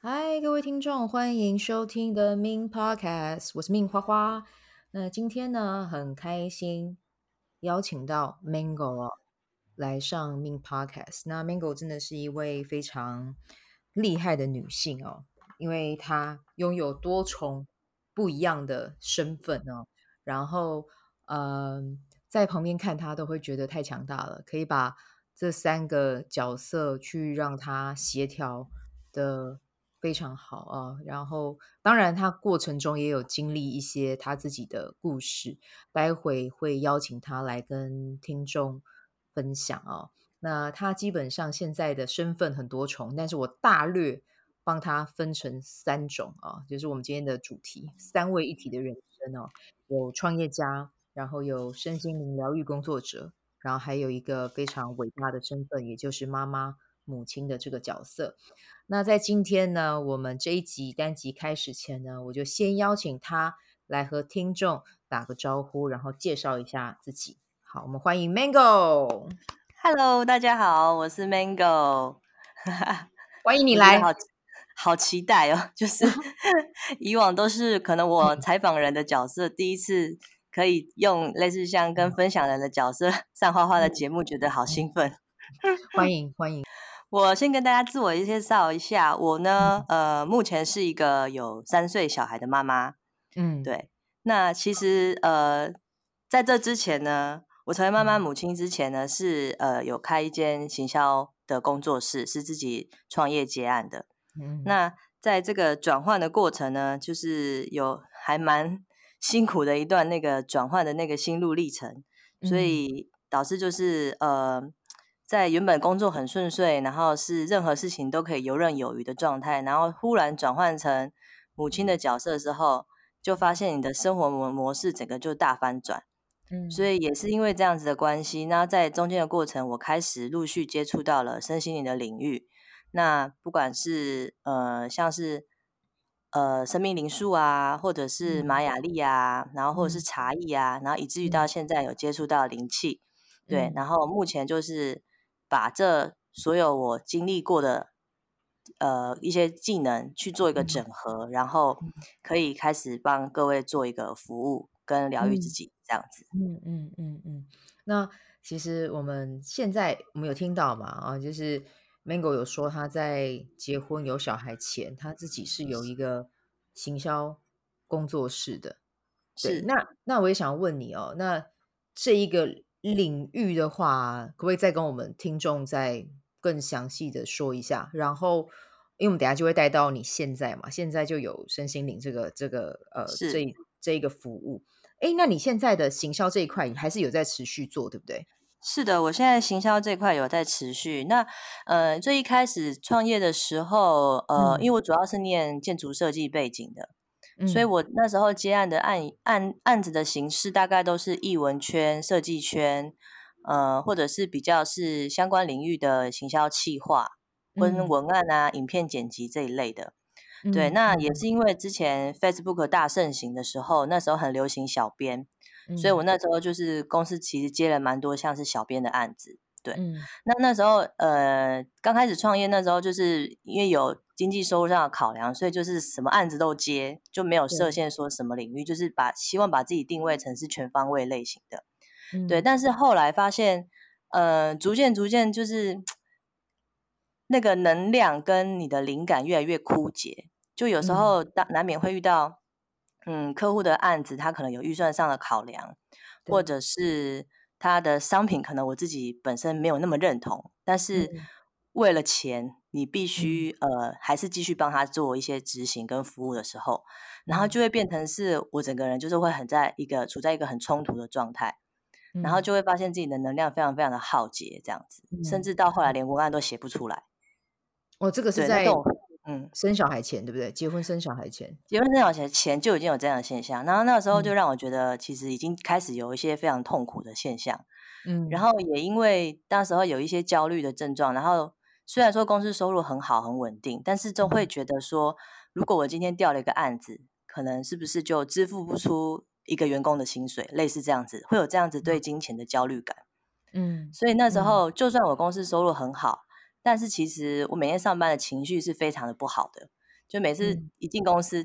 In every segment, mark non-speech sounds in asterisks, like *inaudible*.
嗨，各位听众，欢迎收听 The Min Podcast，我是 Min 花花。那今天呢，很开心邀请到 Mango 哦来上 Min Podcast。那 Mango 真的是一位非常厉害的女性哦，因为她拥有多重不一样的身份哦。然后，嗯、在旁边看她都会觉得太强大了，可以把这三个角色去让她协调的。非常好啊，然后当然他过程中也有经历一些他自己的故事，待会会邀请他来跟听众分享啊。那他基本上现在的身份很多重，但是我大略帮他分成三种啊，就是我们今天的主题三位一体的人生哦，有创业家，然后有身心灵疗愈工作者，然后还有一个非常伟大的身份，也就是妈妈母亲的这个角色。那在今天呢，我们这一集单集开始前呢，我就先邀请他来和听众打个招呼，然后介绍一下自己。好，我们欢迎 Mango。Hello，大家好，我是 Mango。*laughs* 欢迎你来，好好期待哦！就是 *laughs* *laughs* 以往都是可能我采访人的角色，第一次可以用类似像跟分享人的角色上花花的节目，觉得好兴奋。欢迎欢迎。我先跟大家自我介绍一下，我呢，呃，目前是一个有三岁小孩的妈妈。嗯，对。那其实，呃，在这之前呢，我成为妈妈母亲之前呢，是呃有开一间行销的工作室，是自己创业接案的。嗯，那在这个转换的过程呢，就是有还蛮辛苦的一段那个转换的那个心路历程，所以导致就是呃。在原本工作很顺遂，然后是任何事情都可以游刃有余的状态，然后忽然转换成母亲的角色之后，就发现你的生活模模式整个就大翻转。嗯，所以也是因为这样子的关系，那在中间的过程，我开始陆续接触到了身心灵的领域。那不管是呃像是呃生命灵数啊，或者是玛雅历啊，然后或者是茶艺啊，然后以至于到现在有接触到灵气，对，然后目前就是。把这所有我经历过的呃一些技能去做一个整合，嗯、然后可以开始帮各位做一个服务跟疗愈自己这样子。嗯嗯嗯嗯。那其实我们现在我们有听到嘛啊，就是 Mango 有说他在结婚有小孩前，他自己是有一个行销工作室的。是。那那我也想问你哦，那这一个。领域的话，可不可以再跟我们听众再更详细的说一下？然后，因为我们等下就会带到你现在嘛，现在就有身心灵这个这个呃这这一个服务。哎，那你现在的行销这一块，你还是有在持续做，对不对？是的，我现在行销这一块有在持续。那呃，最一开始创业的时候，呃，嗯、因为我主要是念建筑设计背景的。所以我那时候接案的案案案子的形式，大概都是艺文圈、设计圈，呃，或者是比较是相关领域的行销企划、跟文案啊、影片剪辑这一类的。对，那也是因为之前 Facebook 大盛行的时候，那时候很流行小编，所以我那时候就是公司其实接了蛮多像是小编的案子。对，那那时候呃刚开始创业那时候，就是因为有。经济收入上的考量，所以就是什么案子都接，就没有设限说什么领域，就是把希望把自己定位成是全方位类型的，嗯、对。但是后来发现，呃，逐渐逐渐就是那个能量跟你的灵感越来越枯竭，就有时候难难免会遇到，嗯，客户的案子他可能有预算上的考量，或者是他的商品可能我自己本身没有那么认同，但是为了钱。你必须呃，还是继续帮他做一些执行跟服务的时候，然后就会变成是我整个人就是会很在一个处在一个很冲突的状态，然后就会发现自己的能量非常非常的耗竭，这样子，甚至到后来连文案都写不出来。哦，这个是在嗯生小孩前对不对？结婚生小孩前，结婚生小孩前就已经有这样的现象，然后那个时候就让我觉得其实已经开始有一些非常痛苦的现象，嗯，然后也因为当时候有一些焦虑的症状，然后。虽然说公司收入很好很稳定，但是就会觉得说，如果我今天掉了一个案子，可能是不是就支付不出一个员工的薪水，类似这样子，会有这样子对金钱的焦虑感。嗯，所以那时候就算我公司收入很好，但是其实我每天上班的情绪是非常的不好的，就每次一进公司，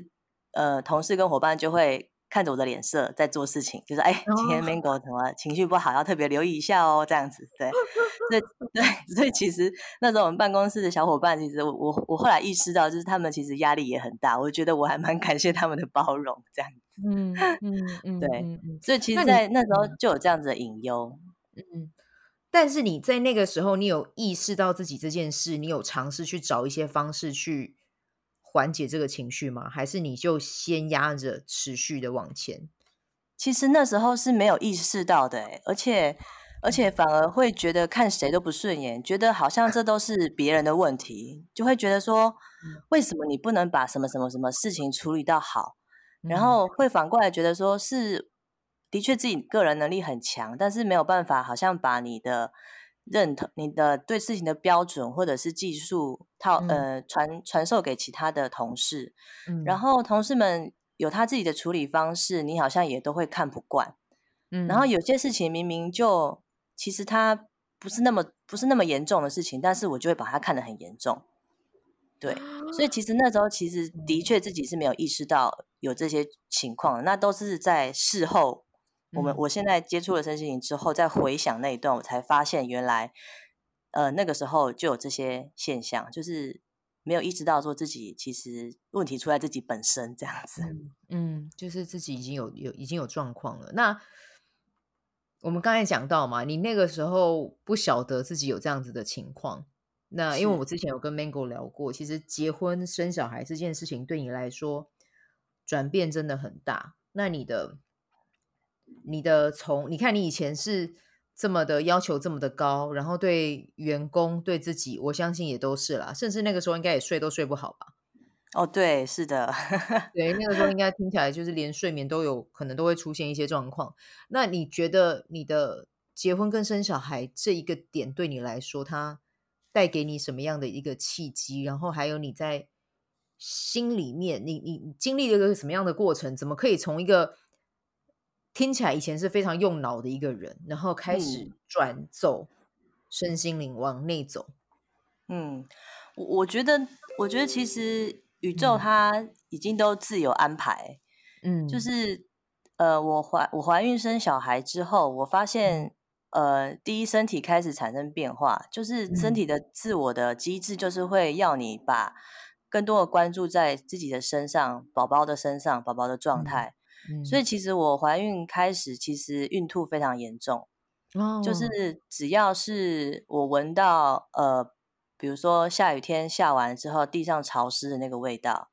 嗯、呃，同事跟伙伴就会看着我的脸色在做事情，就是哎，今天 Mango 怎么情绪不好，要特别留意一下哦，这样子。对，所以 *laughs* 对，所以其实那时候我们办公室的小伙伴，其实我我我后来意识到，就是他们其实压力也很大。我觉得我还蛮感谢他们的包容，这样子。嗯嗯嗯，对。所以其实，在那时候就有这样子的隐忧。嗯。但是你在那个时候，你有意识到自己这件事，你有尝试去找一些方式去缓解这个情绪吗？还是你就先压着持续的往前？其实那时候是没有意识到的，而且而且反而会觉得看谁都不顺眼，觉得好像这都是别人的问题，就会觉得说，为什么你不能把什么什么什么事情处理到好？然后会反过来觉得说是。的确，自己个人能力很强，但是没有办法，好像把你的认同、你的对事情的标准或者是技术套、嗯、呃传传授给其他的同事，嗯、然后同事们有他自己的处理方式，你好像也都会看不惯。嗯，然后有些事情明明就其实它不是那么不是那么严重的事情，但是我就会把它看得很严重。对，所以其实那时候其实的确自己是没有意识到有这些情况，那都是在事后。我们我现在接触了身心灵之后，再回想那一段，我才发现原来，呃，那个时候就有这些现象，就是没有意识到说自己其实问题出在自己本身这样子。嗯，嗯，就是自己已经有有已经有状况了。那我们刚才讲到嘛，你那个时候不晓得自己有这样子的情况。那因为我之前有跟 Mango 聊过，其实结婚生小孩这件事情对你来说转变真的很大。那你的。你的从你看，你以前是这么的要求这么的高，然后对员工对自己，我相信也都是啦。甚至那个时候应该也睡都睡不好吧？哦，对，是的，*laughs* 对，那个时候应该听起来就是连睡眠都有可能都会出现一些状况。那你觉得你的结婚跟生小孩这一个点对你来说，它带给你什么样的一个契机？然后还有你在心里面，你你经历了一个什么样的过程？怎么可以从一个听起来以前是非常用脑的一个人，然后开始转走身心灵往内走。嗯，我我觉得，我觉得其实宇宙它已经都自有安排。嗯，就是呃，我怀我怀孕生小孩之后，我发现呃，第一身体开始产生变化，就是身体的自我的机制，就是会要你把更多的关注在自己的身上，宝宝的身上，宝宝的状态。嗯。所以。其实我怀孕开始，其实孕吐非常严重，哦，就。是只要是我闻到呃，比如说下雨天下完之后地上潮湿的那个味道，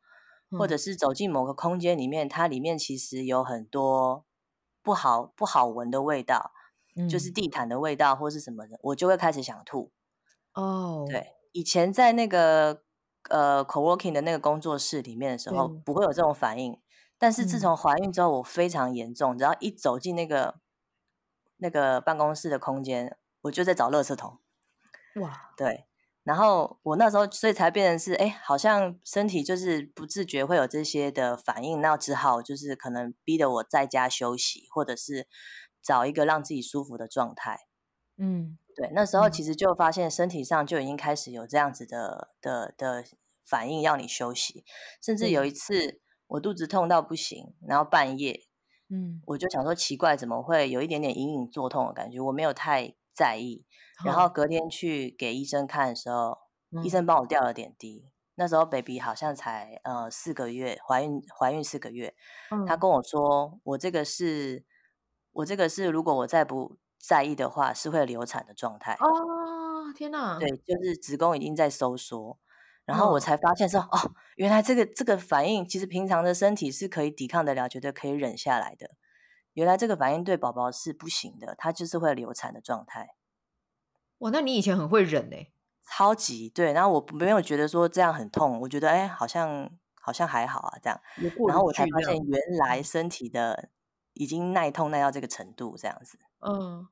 嗯，或者是走进某个空间里面，它里面其实有很多不好不好闻的味道，嗯，就是地毯的味道或是什么的，我就会开始想吐。哦，对，以前在那个呃 co-working 的那个工作室里面的时候，不会有这种反应。但是自从怀孕之后，我非常严重，只要一走进那个那个办公室的空间，我就在找垃圾桶。哇，对，然后我那时候所以才变成是，哎，好像身体就是不自觉会有这些的反应，那只好就是可能逼得我在家休息，或者是找一个让自己舒服的状态。嗯，对，那时候其实就发现身体上就已经开始有这样子的的的反应，要你休息，甚至有一次。嗯我肚子痛到不行，然后半夜，嗯，我就想说奇怪，怎么会有一点点隐隐作痛的感觉？我没有太在意。然后隔天去给医生看的时候，嗯、医生帮我吊了点滴。那时候 baby 好像才呃四个月，怀孕怀孕四个月。嗯、他跟我说，我这个是，我这个是，如果我再不在意的话，是会流产的状态。哦，天哪！对，就是子宫已经在收缩。然后我才发现说，哦，原来这个这个反应，其实平常的身体是可以抵抗得了，绝对可以忍下来的。原来这个反应对宝宝是不行的，它就是会流产的状态。哇，那你以前很会忍呢？超级对。然后我没有觉得说这样很痛，我觉得哎，好像好像还好啊，这样。然后我才发现，原来身体的已经耐痛耐到这个程度，这样子。嗯。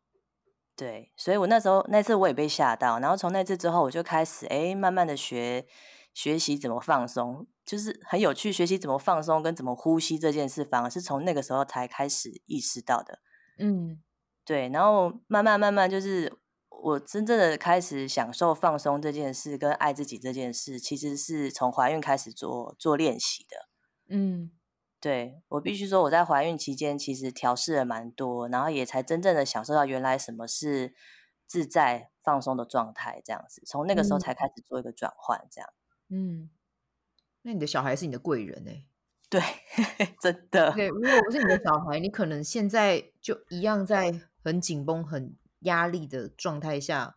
对，所以我那时候那次我也被吓到，然后从那次之后我就开始哎，慢慢的学学习怎么放松，就是很有趣，学习怎么放松跟怎么呼吸这件事，反而是从那个时候才开始意识到的。嗯，对，然后慢慢慢慢就是我真正的开始享受放松这件事，跟爱自己这件事，其实是从怀孕开始做做练习的。嗯，对，我必须说，我在怀孕期间其实调试了蛮多，然后也才真正的享受到原来什么是自在放松的状态，这样子。从那个时候才开始做一个转换，这样。嗯，那你的小孩是你的贵人哎。对，*laughs* 真的。对，如果不是你的小孩，你可能现在就一样在很紧绷、很压力的状态下，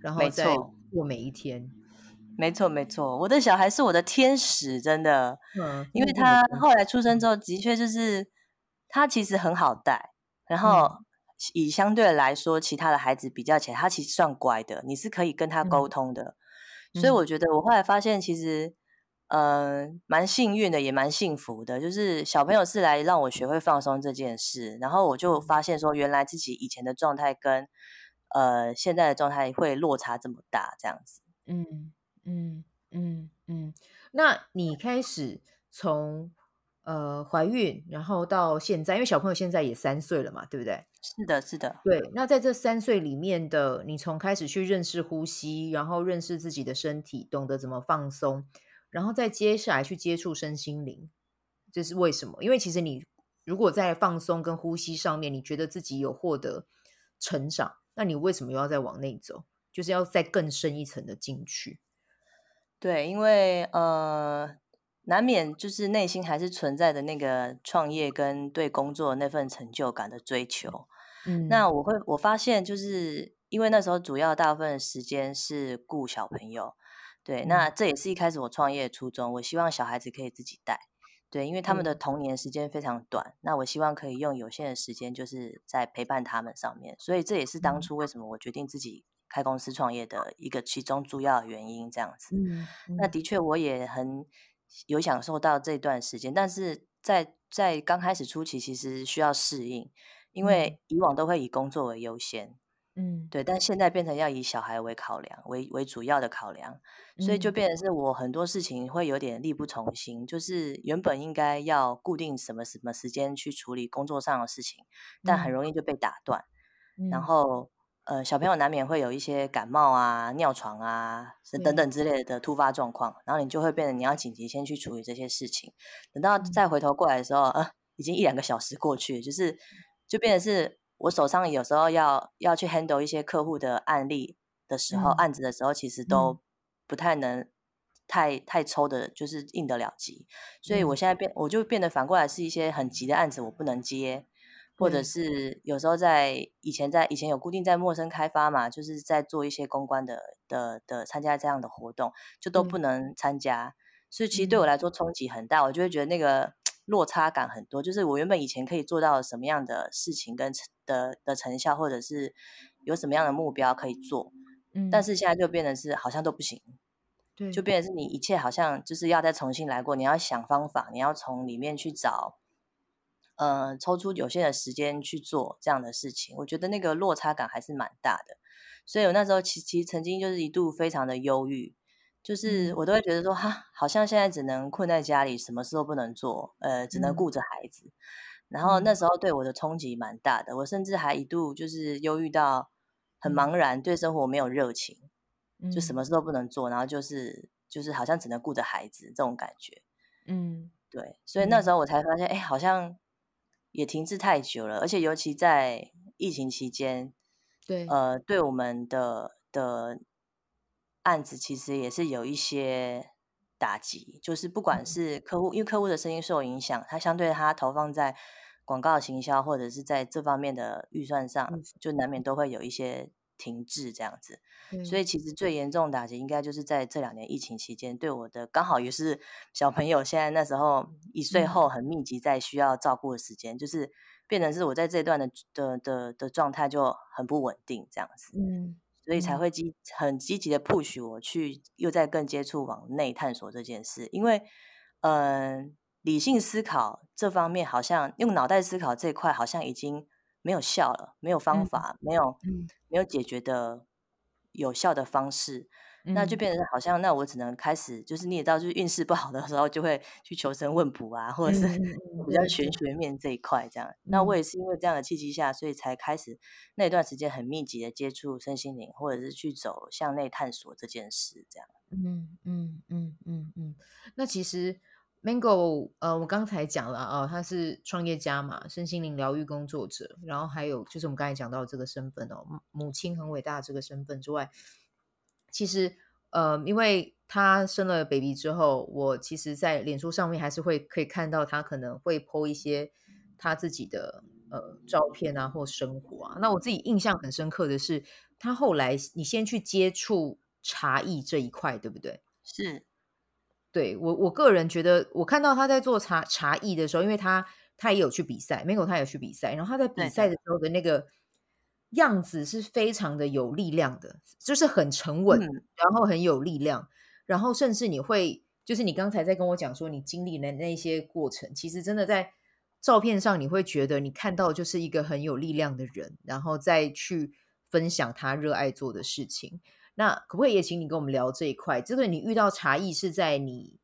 然后再过每一天。没错，没错，我的小孩是我的天使，真的。嗯，因为他后来出生之后，的确就是他其实很好带，然后以相对来说其他的孩子比较起来，他其实算乖的，你是可以跟他沟通的。嗯，所以我觉得我后来发现，其实。呃，蛮幸运的，也蛮幸福的。就是小朋友是来让我学会放松这件事，然后我就发现说，原来自己以前的状态跟呃现在的状态会落差这么大，这样子。嗯嗯嗯嗯。那你开始从呃怀孕，然后到现在，因为小朋友现在也三岁了嘛，对不对？是的，是的。对。那在这三岁里面的，你从开始去认识呼吸，然后认识自己的身体，懂得怎么放松。然后再接下来去接触身心灵，这是为什么？因为其实你如果在放松跟呼吸上面，你觉得自己有获得成长，那你为什么又要再往内走？就是要再更深一层的进去。对，因为呃，难免就是内心还是存在的那个创业跟对工作那份成就感的追求。嗯，那我会我发现，就是因为那时候主要大部分的时间是顾小朋友。对，那这也是一开始我创业的初衷。我希望小孩子可以自己带，对，因为他们的童年时间非常短。嗯、那我希望可以用有限的时间，就是在陪伴他们上面。所以这也是当初为什么我决定自己开公司创业的一个其中主要的原因。这样子，嗯嗯、那的确我也很有享受到这段时间，但是在在刚开始初期，其实需要适应，因为以往都会以工作为优先。嗯，对，但现在变成要以小孩为考量，为为主要的考量，所以就变成是我很多事情会有点力不从心，就是原本应该要固定什么什么时间去处理工作上的事情，但很容易就被打断，嗯、然后呃小朋友难免会有一些感冒啊、尿床啊等等之类的突发状况，然后你就会变得你要紧急先去处理这些事情，等到再回头过来的时候，呃，已经一两个小时过去，就是就变成是。我手上有时候要要去 handle 一些客户的案例的时候，嗯、案子的时候，其实都不太能太、嗯、太抽的，就是应得了急。所以我现在变，我就变得反过来是一些很急的案子，我不能接，或者是有时候在以前在以前有固定在陌生开发嘛，就是在做一些公关的的的参加这样的活动，就都不能参加。嗯、所以其实对我来说冲击很大，我就会觉得那个。落差感很多，就是我原本以前可以做到什么样的事情跟的的成效，或者是有什么样的目标可以做，嗯，但是现在就变成是好像都不行，对，就。变成是你一切好像就是要再重新来过，你要想方法，你要从里面去找，呃，抽出有限的时间去做这样的事情，我觉得那个落差感还是蛮大的，所以我那时候其其实曾经就是一度非常的忧郁。就是我都会觉得说哈，好像现在只能困在家里，什么事都不能做，呃，只能顾着孩子。嗯、然后那时候对我的冲击蛮大的，我甚至还一度就是忧郁到很茫然，对生活没有热情，嗯、就什么事都不能做，然后就是就是好像只能顾着孩子这种感觉。嗯，对，所以那时候我才发现，哎、嗯，好像也停滞太久了，而且尤其在疫情期间，对，呃，对我们的的。案子其实也是有一些打击，就是不管是客户，因为客户的声音受影响，他相对他投放在广告行销或者是在这方面的预算上，就难免都会有一些停滞这样子。所以其实最严重打击应该就是在这两年疫情期间，对我的刚好也是小朋友现在那时候一岁后很密集在需要照顾的时间，就是变成是我在这段的的的的状态就很不稳定这样子。嗯。所以才会积很积极的 push 我去又在更接触往内探索这件事，因为，嗯、呃，理性思考这方面好像用脑袋思考这块好像已经没有效了，没有方法，嗯、没有、嗯、没有解决的有效的方式，嗯、那就变成好像那我只能开始，就是你也知道，就是运势不好的时候就会去求神问卜啊，或者是 *laughs* 比较玄学面这一块这样。嗯、那我也是因为这样的契机下，所以才开始那段时间很密集的接触身心灵，或者是去走向内探索这件事这样。嗯嗯嗯嗯嗯。那其实。Mango，呃，我刚才讲了啊，他是创业家嘛，身心灵疗愈工作者，然后还有就是我们刚才讲到这个身份哦，母亲很伟大的这个身份之外，其实呃，因为他生了 baby 之后，我其实，在脸书上面还是会可以看到他可能会 po 一些他自己的呃照片啊，或生活啊。那我自己印象很深刻的是，他后来你先去接触茶艺这一块，对不对？是。对我，我个人觉得，我看到他在做茶茶艺的时候，因为他他也有去比赛，Mango 他也有去比赛，然后他在比赛的时候的那个样子是非常的有力量的，就是很沉稳，嗯、然后很有力量，然后甚至你会，就是你刚才在跟我讲说你经历的那些过程，其实真的在照片上你会觉得你看到就是一个很有力量的人，然后再去分享他热爱做的事情。那可不可以也请你跟我们聊这一块？这个你遇到茶艺是在你，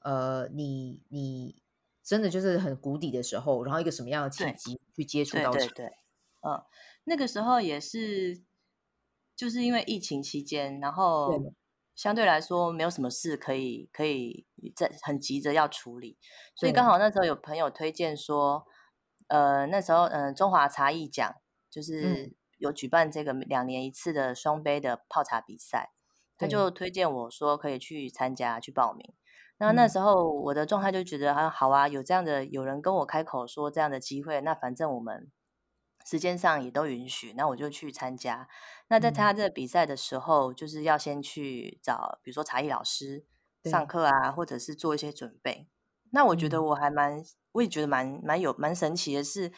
呃，你你真的就是很谷底的时候，然后一个什么样的契机去接触到？对对对，嗯，那个时候也是，就是因为疫情期间，然后相对来说没有什么事可以可以在很急着要处理，所以刚好那时候有朋友推荐说，呃，那时候嗯、呃，中华茶艺奖就是。嗯有举办这个两年一次的双杯的泡茶比赛，他就推荐我说可以去参加去报名。那那时候我的状态就觉得啊，好啊，有这样的有人跟我开口说这样的机会，那反正我们时间上也都允许，那我就去参加。那在参加这个比赛的时候，就是要先去找，比如说茶艺老师上课啊，或者是做一些准备。那我觉得我还蛮，我也觉得蛮蛮有蛮神奇的是，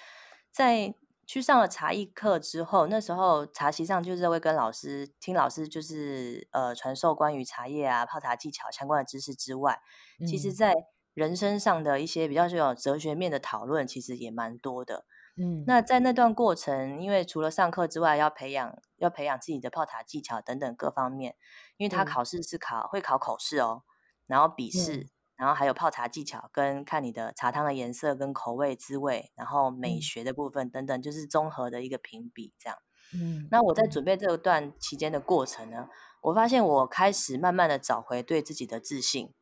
在。去上了茶艺课之后，那时候茶席上就是会跟老师听老师就是呃传授关于茶叶啊泡茶技巧相关的知识之外，嗯、其实在人生上的一些比较具有哲学面的讨论，其实也蛮多的。嗯，那在那段过程，因为除了上课之外，要培养要培养自己的泡茶技巧等等各方面，因为他考试是考、嗯、会考口试哦，然后笔试。嗯然后还有泡茶技巧，跟看你的茶汤的颜色跟口味滋味，然后美学的部分等等，就是综合的一个评比这样。嗯，那我在准备这段期间的过程呢，我发现我开始慢慢的找回对自己的自信。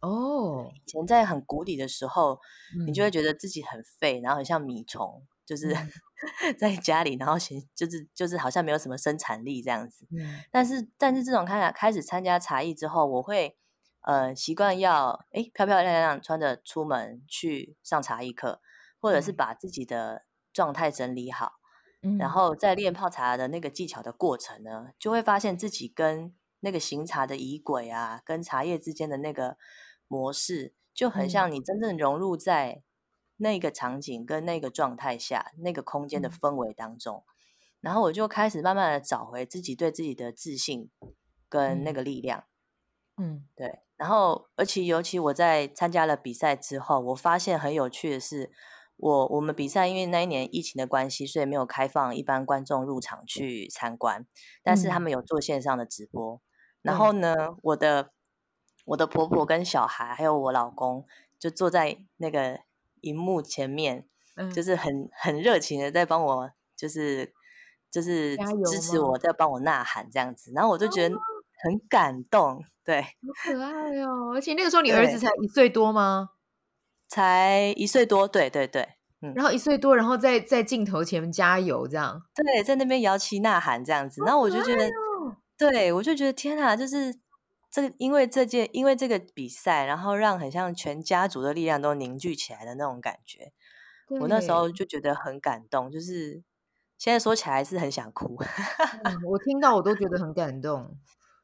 哦，以前在很谷底的时候，嗯、你就会觉得自己很废，然后很像米虫，就是、嗯、*laughs* 在家里，然后就是就是好像没有什么生产力这样子。嗯，但是但是这种开开始参加茶艺之后，我会。呃，习惯要诶漂漂亮亮穿着出门去上茶艺课，或者是把自己的状态整理好，嗯、然后在练泡茶的那个技巧的过程呢，就会发现自己跟那个行茶的仪轨啊，跟茶叶之间的那个模式，就很像你真正融入在那个场景跟那个状态下，那个空间的氛围当中，嗯、然后我就开始慢慢的找回自己对自己的自信跟那个力量。嗯，对。然后，而且尤其我在参加了比赛之后，我发现很有趣的是，我我们比赛因为那一年疫情的关系，所以没有开放一般观众入场去参观，但是他们有做线上的直播。嗯、然后呢，我的我的婆婆跟小孩还有我老公就坐在那个荧幕前面，嗯、就是很很热情的在帮我，就是就是支持我，在帮我呐喊这样子。然后我就觉得。很感动，对，好可爱哦！而且那个时候你儿子才一岁多吗？才一岁多，对对对，嗯。然后一岁多，然后在在镜头前面加油，这样，对，在那边摇旗呐喊这样子。然后我就觉得，哦、对我就觉得天哪，就是这个，因为这件，因为这个比赛，然后让很像全家族的力量都凝聚起来的那种感觉。我那时候就觉得很感动，就是现在说起来是很想哭。嗯、*laughs* 我听到我都觉得很感动。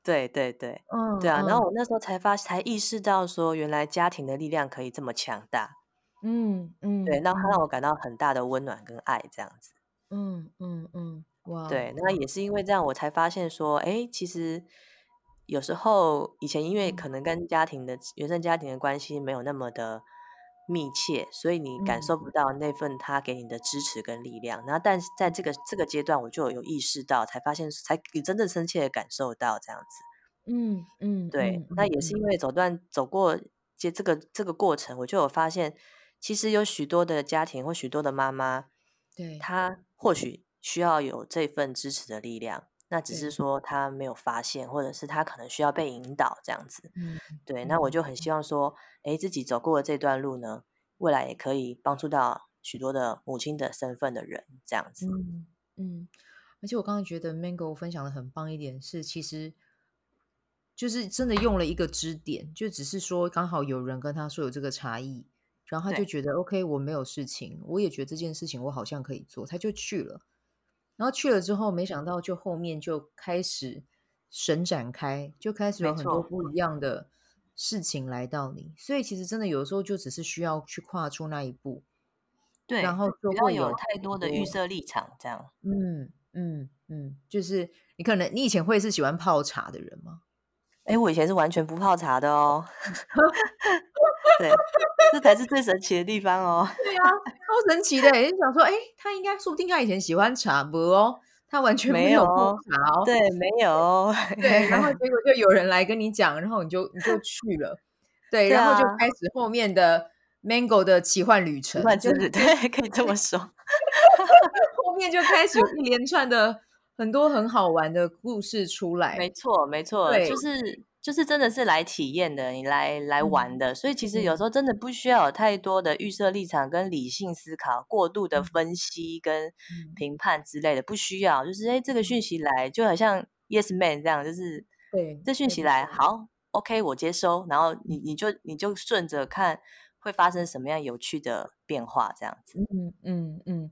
对对对，嗯，对啊，然后我那时候才发，才意识到说，原来家庭的力量可以这么强大，嗯嗯，对，那他让我感到很大的温暖跟爱，这样子，嗯嗯嗯，哇，对，那也是因为这样，我才发现说，哎，其实有时候以前因为可能跟家庭的原生家庭的关系没有那么的密切，所以你感受不到那份他给你的支持跟力量。然后，但是在这个这个阶段，我就有意识到，才发现，才真正深切的感受到这样子。嗯嗯，对，嗯、那也是因为走段走过接这个这个过程，我就有发现，其实有许多的家庭或许多的妈妈，对，她或许需要有这份支持的力量，那只是说他没有发现，或者是他可能需要被引导这样子。嗯，对，那我就很希望说，哎，自己走过的这段路呢，未来也可以帮助到许多的母亲的身份的人这样子。嗯嗯，而且我刚刚觉得 Mango 分享的很棒一点是，其实。就是真的用了一个支点，就只是说刚好有人跟他说有这个差异，然后他就觉得 OK，我没有事情，我也觉得这件事情我好像可以做，他就去了。然后去了之后，没想到就后面就开始神展开，就开始有很多不一样的事情来到你。所以其实真的有的时候就只是需要去跨出那一步，对，然后就会有太多的预设立场，这样。嗯嗯嗯，就是你可能你以前会是喜欢泡茶的人吗？哎，我以前是完全不泡茶的哦。*laughs* 对，这才是最神奇的地方哦。对啊，超神奇的。你想说，哎，他应该说不定他以前喜欢茶不哦？他完全没有泡茶哦。对，没有。对，然后结果就有人来跟你讲，然后你就你就去了。对，然后就开始后面的 Mango 的奇幻旅程。就是对，可以这么说。后面就开始有一连串的。很多很好玩的故事出来，没错，没错，就是就是真的是来体验的，你来来玩的，嗯，所以其实有时候真的不需要有太多的预设立场跟理性思考，过度的分析跟评判之类的，不需要，就是哎，这个讯息来就好像 Yes Man 这样，就是对，这讯息来好，OK，我接收，然后你你就你就顺着看会发生什么样有趣的变化，这样子，嗯嗯嗯。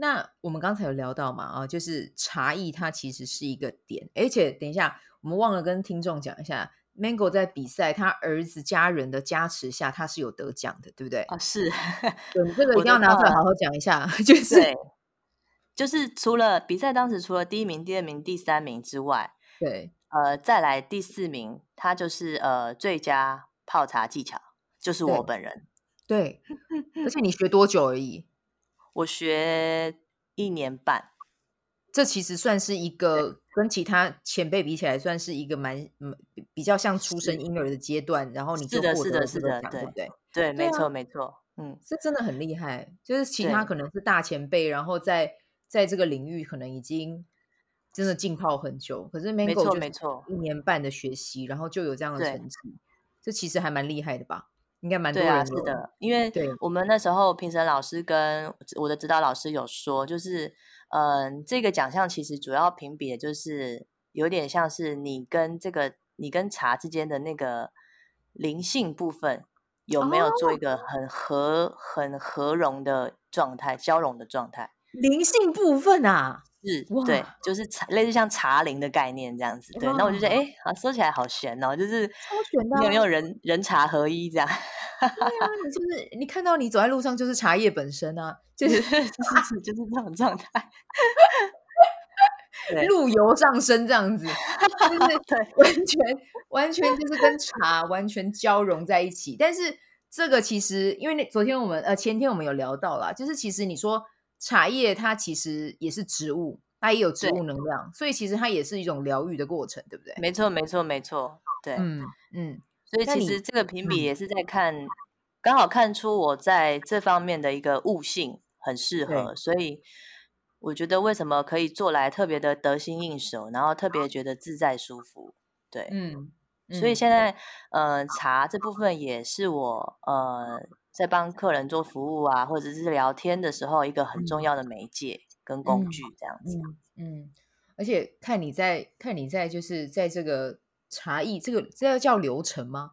那我们刚才有聊到嘛，啊，就是茶艺它其实是一个点，而且等一下我们忘了跟听众讲一下，Mango 在比赛他儿子家人的加持下，他是有得奖的，对不对？啊，是，对，这 *laughs* 个一定要拿出来好好讲一下，*laughs* 就是，就是除了比赛当时除了第一名、第二名、第三名之外，对，呃，再来第四名，他就是呃最佳泡茶技巧，就是我本人，对，对而且你学多久而已？我学一年半，这其实算是一个跟其他前辈比起来，算是一个蛮嗯比较像出生婴儿的阶段。然后你就获得了这个奖，对不对？对，没错，没错。嗯，这真的很厉害。就是其他可能是大前辈，然后在在这个领域可能已经真的浸泡很久，可是 Mango 没错，一年半的学习，然后就有这样的成绩，这其实还蛮厉害的吧？应该蛮多人、啊、是的，因为我们那时候评审老师跟我的指导老师有说，就是嗯、呃，这个奖项其实主要评比的就是有点像是你跟这个你跟茶之间的那个灵性部分有没有做一个很和、哦、很和融的状态，交融的状态。灵性部分啊。是，对，就是茶，类似像茶灵的概念这样子。对，那我就觉得，哎，好，说起来好玄哦，就是超玄的有没有人人茶合一这样？对啊，你就是你看到你走在路上就是茶叶本身啊，就是就是就是这种状态，*laughs* 路由上升这样子，就是 *laughs* 对，完全完全就是跟茶完全交融在一起。但是这个其实，因为那昨天我们呃前天我们有聊到啦，就是其实你说。茶叶它其实也是植物，它也有植物能量，所以其实它也是一种疗愈的过程，对不对？没错，没错，没错。对，嗯嗯。所以其实这个评比也是在看，刚好看出我在这方面的一个悟性很适合，所以我觉得为什么可以做来特别的得心应手，然后特别觉得自在舒服。对，嗯。所以现在，呃，茶这部分也是我呃。在帮客人做服务啊，或者是聊天的时候，一个很重要的媒介跟工具，这样子。嗯，嗯，而且看你在看你在就是在这个茶艺，这个这要叫流程吗？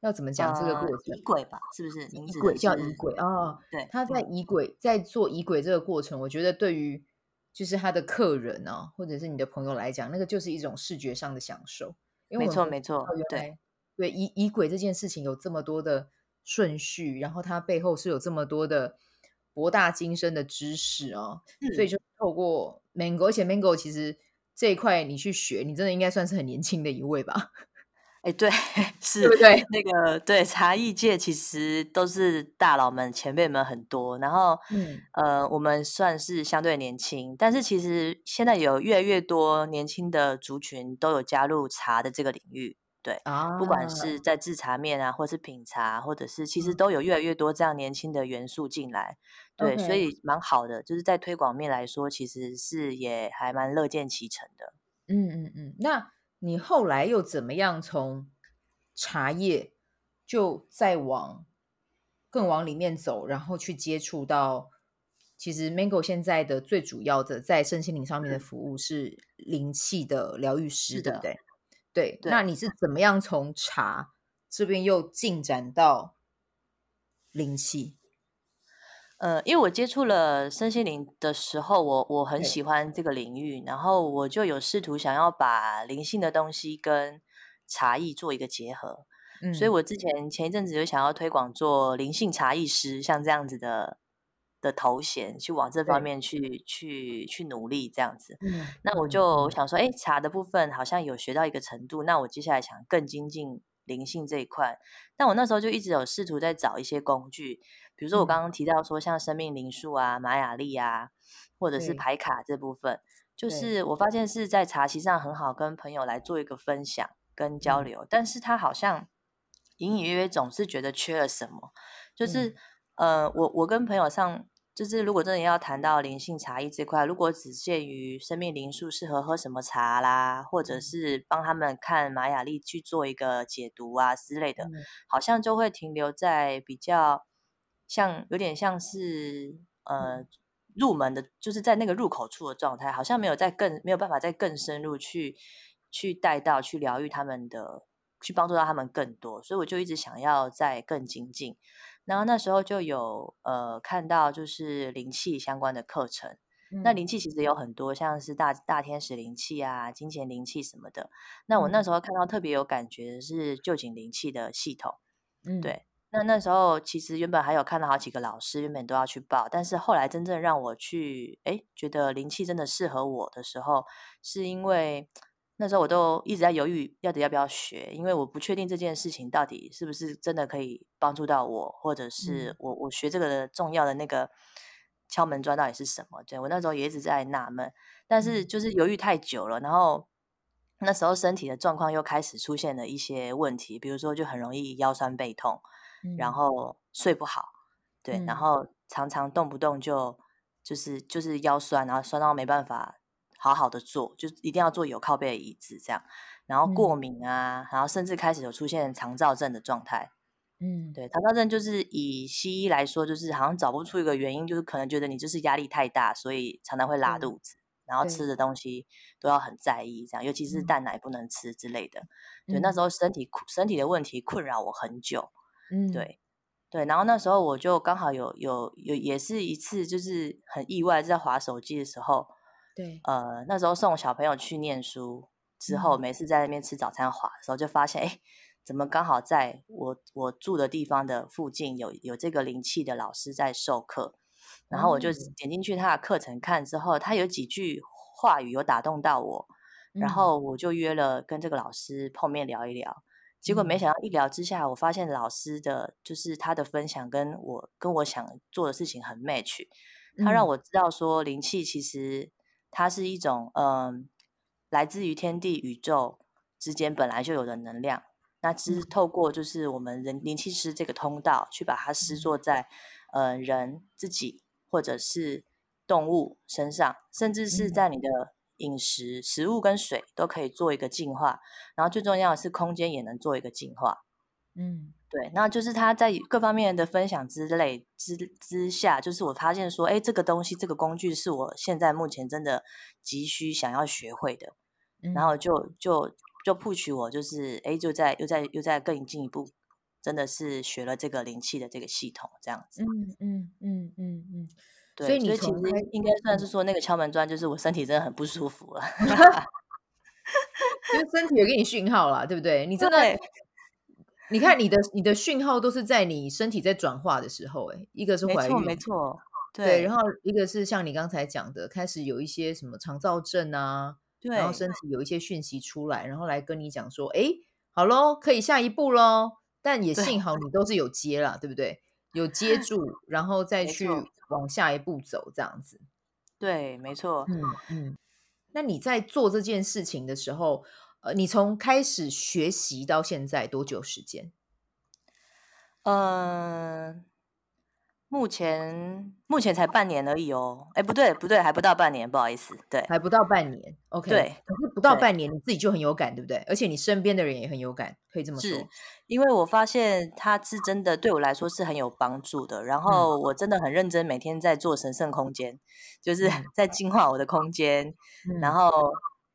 要怎么讲这个过程？仪轨吧，是不是？仪轨叫仪轨啊。对，他在仪轨在做仪轨这个过程，我觉得对于就是他的客人啊，或者是你的朋友来讲，那个就是一种视觉上的享受。因为没错，没错。对对，仪仪轨这件事情有这么多的。顺序，然后它背后是有这么多的博大精深的知识哦，嗯、所以就透过 Mango，而且 Mango 其实这一块你去学，你真的应该算是很年轻的一位吧？*laughs* 哎，对，*laughs* 是，对对？那个对茶艺界其实都是大佬们、前辈们很多，然后，嗯，呃，我们算是相对年轻，但是其实现在有越来越多年轻的族群都有加入茶的这个领域，对，啊，不管是在制茶面啊，或是品茶，或者是其实都有越来越多这样年轻的元素进来，对.所以蛮好的，就是在推广面来说，其实是也还蛮乐见其成的。嗯嗯嗯，那。你后来又怎么样从茶叶就再往更往里面走，然后去接触到其实 Mango 现在的最主要的在身心灵上面的服务是灵气的疗愈师，对不对？对，那你是怎么样从茶这边又进展到灵气？呃，因为我接触了身心灵的时候，我我很喜欢这个领域，然后我就有试图想要把灵性的东西跟茶艺做一个结合，嗯，所以我之前前一阵子就想要推广做灵性茶艺师，像这样子的的头衔，去往这方面去去去努力这样子。嗯，那我就想说，哎，茶的部分好像有学到一个程度，那我接下来想更精进灵性这一块，但我那时候就一直有试图在找一些工具。比如说我刚刚提到说，像生命灵数啊、玛雅历啊，或者是牌卡这部分，就是我发现是在茶席上很好跟朋友来做一个分享跟交流，但是他好像隐隐约约总是觉得缺了什么。就是呃，我我跟朋友上，就是如果真的要谈到灵性茶艺这块，如果只限于生命灵数适合喝什么茶啦，或者是帮他们看玛雅历去做一个解读啊之类的，好像就会停留在比较。像有点像是呃入门的，就是在那个入口处的状态，好像没有在更没有办法再更深入去去带到去疗愈他们的，去帮助到他们更多，所以我就一直想要再更精进。然后那时候就有呃看到就是灵气相关的课程，嗯、那灵气其实有很多，像是大大天使灵气啊、金钱灵气什么的。那我那时候看到特别有感觉的是旧景灵气的系统，嗯，对。那那时候其实原本还有看到好几个老师，原本都要去报，但是后来真正让我去，哎，觉得灵气真的适合我的时候，是因为那时候我都一直在犹豫，到底要不要学，因为我不确定这件事情到底是不是真的可以帮助到我，或者是我我学这个的重要的那个敲门砖到底是什么？对，我那时候也一直在纳闷，但是就是犹豫太久了，然后那时候身体的状况又开始出现了一些问题，比如说就很容易腰酸背痛。然后睡不好，对，嗯、然后常常动不动就就是就是腰酸，然后酸到没办法好好的坐，就一定要坐有靠背的椅子这样。然后过敏啊，嗯、然后甚至开始有出现肠燥症的状态。嗯，对，肠燥症就是以西医来说，就是好像找不出一个原因，就是可能觉得你就是压力太大，所以常常会拉肚子，嗯、然后吃的东西都要很在意，这样，尤其是蛋奶不能吃之类的。嗯、对，那时候身体身体的问题困扰我很久。嗯，对，对，然后那时候我就刚好有有有，也是一次，就是很意外，在滑手机的时候，对，呃，那时候送小朋友去念书之后，嗯、每次在那边吃早餐滑的时候，就发现，哎，怎么刚好在我我住的地方的附近有有这个灵气的老师在授课，然后我就点进去他的课程看之后，他有几句话语有打动到我，然后我就约了跟这个老师碰面聊一聊。结果没想到一聊之下，我发现老师的就是他的分享跟我跟我想做的事情很 match。他让我知道说，灵气其实它是一种嗯、呃，来自于天地宇宙之间本来就有的能量。那只是透过就是我们人灵气师这个通道去把它施作在呃人自己或者是动物身上，甚至是在你的。饮食、食物跟水都可以做一个净化，然后最重要的是空间也能做一个净化。嗯，对，那就是他在各方面的分享之类之之下，就是我发现说，哎，这个东西、这个工具是我现在目前真的急需想要学会的，嗯、然后就就就 push 我，就是哎，就在又在又在更进一步，真的是学了这个灵气的这个系统，这样子。嗯嗯嗯嗯嗯。嗯嗯嗯对所以你其实应该算是说，那个敲门砖就是我身体真的很不舒服了，*laughs* 因为身体有给你讯号了，对不对？你真的，对你看你的你的讯号都是在你身体在转化的时候，哎，一个是怀孕，没错，没错，对，对，然后一个是像你刚才讲的，开始有一些什么肠躁症啊，对，然后身体有一些讯息出来，然后来跟你讲说，哎。好喽，可以下一步喽。但也幸好你都是有接了，对，对不对？有接 *laughs* 住，然后再去往下一步走，这样子。对，没错。嗯嗯。那你在做这件事情的时候，呃，你从开始学习到现在多久时间？嗯、呃。目前目前才半年而已哦，哎，不对不对，还不到半年，不好意思，对，还不到半年，OK，对，可是不到半年你自己就很有感，对不对？而且你身边的人也很有感，可以这么说。是，因为我发现它是真的对我来说是很有帮助的，然后我真的很认真，每天在做神圣空间，就是 *laughs* 在净化我的空间，嗯、然后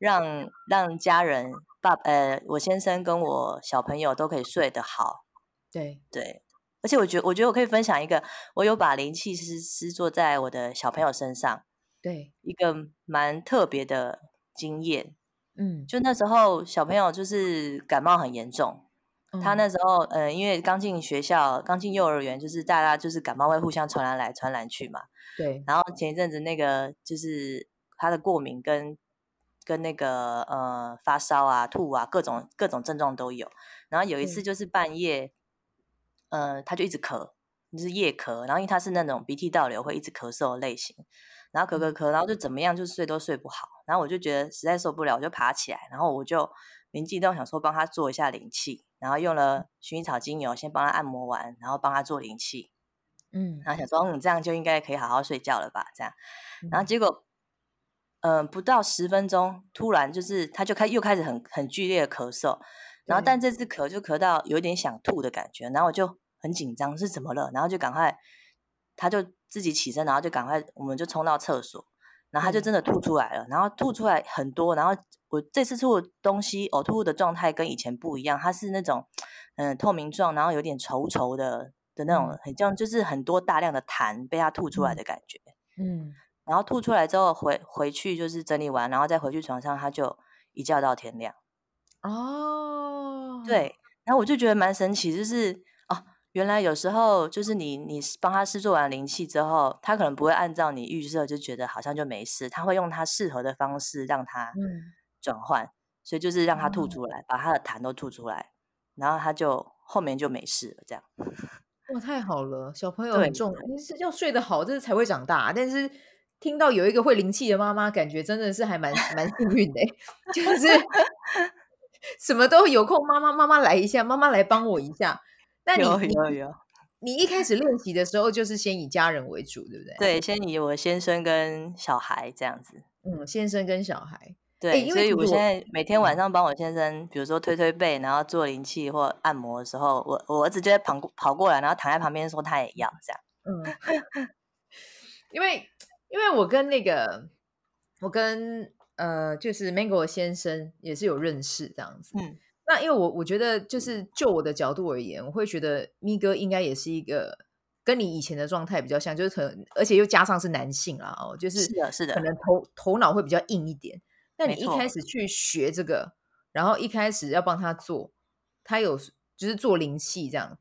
让让家人爸呃我先生跟我小朋友都可以睡得好，对对。而且我觉得，我觉得我可以分享一个，我有把灵气施施作在我的小朋友身上，对，一个蛮特别的经验。嗯，就那时候小朋友就是感冒很严重，嗯、他那时候，嗯、呃，因为刚进学校，刚进幼儿园，就是大家就是感冒会互相传染来传染去嘛。对。然后前一阵子那个就是他的过敏跟跟那个呃发烧啊、吐啊，各种各种症状都有。然后有一次就是半夜。嗯、呃，他就一直咳，就是夜咳，然后因为他是那种鼻涕倒流会一直咳嗽的类型，然后咳咳咳，然后就怎么样就睡都睡不好，然后我就觉得实在受不了，我就爬起来，然后我就灵机一动想说帮他做一下灵气，然后用了薰衣草精油先帮他按摩完，然后帮他做灵气，嗯，然后想说嗯这样就应该可以好好睡觉了吧，这样，然后结果嗯、呃、不到十分钟，突然就是他就开又开始很很剧烈的咳嗽，然后但这次咳就咳到有点想吐的感觉，然后我就。很紧张是怎么了？然后就赶快，他就自己起身，然后就赶快，我们就冲到厕所，然后他就真的吐出来了，然后吐出来很多，然后我这次吐的东西呕吐的状态跟以前不一样，它是那种嗯透明状，然后有点稠稠的的那种，很像就是很多大量的痰被他吐出来的感觉，嗯，然后吐出来之后回回去就是整理完，然后再回去床上，他就一觉到天亮，哦，对，然后我就觉得蛮神奇，就是哦。原来有时候就是你你帮他试做完灵气之后，他可能不会按照你预设，就觉得好像就没事，他会用他适合的方式让他转换，嗯、所以就是让他吐出来，嗯、把他的痰都吐出来，然后他就后面就没事了。这样 *laughs* 哇，太好了，小朋友很重，要睡得好，这是才会长大。但是听到有一个会灵气的妈妈，感觉真的是还蛮蛮幸运的，*laughs* 就是 *laughs* 什么都有空，妈妈妈妈来一下，妈妈来帮我一下。那你有有有，你一开始练习的时候，就是先以家人为主，对不对？对，先以我先生跟小孩这样子。嗯，先生跟小孩。对，所以我现在每天晚上帮我先生，比如说推推背，然后做灵气或按摩的时候，我我儿子就在跑跑过来，然后躺在旁边说他也要这样。嗯，*laughs* 因为因为我跟那个我跟呃，就是 Mango 先生也是有认识这样子。嗯。那因为我我觉得就是就我的角度而言，我会觉得咪哥应该也是一个跟你以前的状态比较像，就是可能而且又加上是男性啦哦，就是是的，是的，可能头头脑会比较硬一点。那你一开始去学这个，然后一开始要帮他做，他有就是做灵气这样，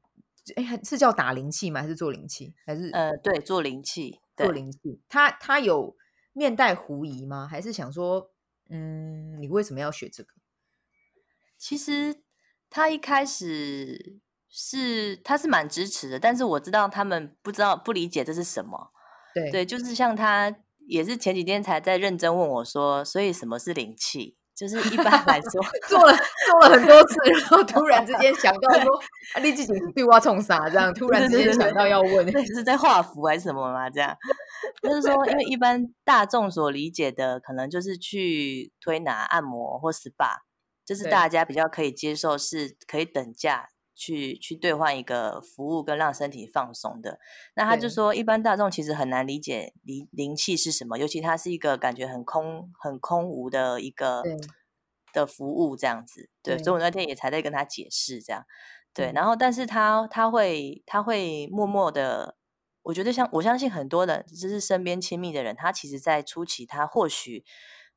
哎，是叫打灵气吗？还是做灵气？还是呃，对，做灵气，做灵气。他他有面带狐疑吗？还是想说，嗯，你为什么要学这个？其实他一开始是他是蛮支持的，但是我知道他们不知道不理解这是什么。对对，就是像他也是前几天才在认真问我说，所以什么是灵气？就是一般来说 *laughs* 做了做了很多次，然后突然之间想到说啊，你自己对我冲啥这样？突然之间想到要问，对，是在画符还是什么吗？这样就是说，因为一般大众所理解的，可能就是去推拿、按摩或 SPA。就是大家比较可以接受，是可以等价去去兑换一个服务跟让身体放松的。那他就说，一般大众其实很难理解灵灵气是什么，尤其它是一个感觉很空很空无的一个的服务这样子。对，所以我那天也才在跟他解释这样。对，然后但是他他会他会默默的，我觉得像我相信很多人，就是身边亲密的人，他其实在初期他或许。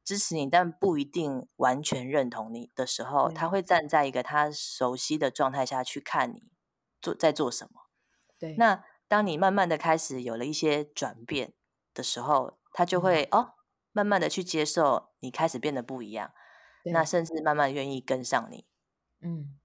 支持你，但不一定完全认同你的时候，他会站在一个他熟悉的状态下去看你做在做什么。对，那当你慢慢的开始有了一些转变的时候，他就会、嗯、哦，慢慢的去接受你开始变得不一样，那甚至慢慢愿意跟上你。嗯，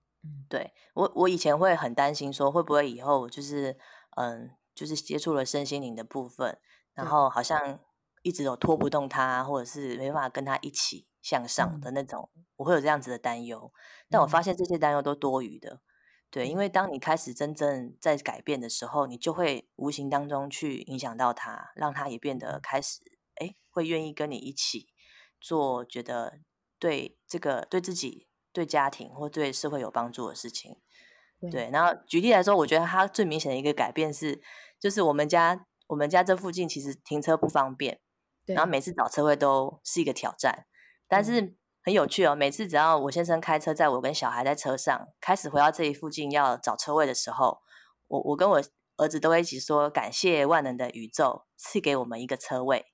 对我，我以前会很担心说会不会以后就是嗯，就是接触了身心灵的部分，然后好像一直有拖不动他，或者是没办法跟他一起向上的那种，嗯、我会有这样子的担忧。但我发现这些担忧都多余的。对，因为当你开始真正在改变的时候，你就会无形当中去影响到他，让他也变得开始，哎，会愿意跟你一起做，觉得对这个对自己、对家庭或对社会有帮助的事情。对，对，然后举例来说，我觉得他最明显的一个改变是，就是我们家我们家这附近其实停车不方便，然后每次找车位都是一个挑战，但是。很有趣哦！每次只要我先生开车载我跟小孩在车上，开始回到这里附近要找车位的时候，我我跟我儿子都会一起说感谢万能的宇宙赐给我们一个车位，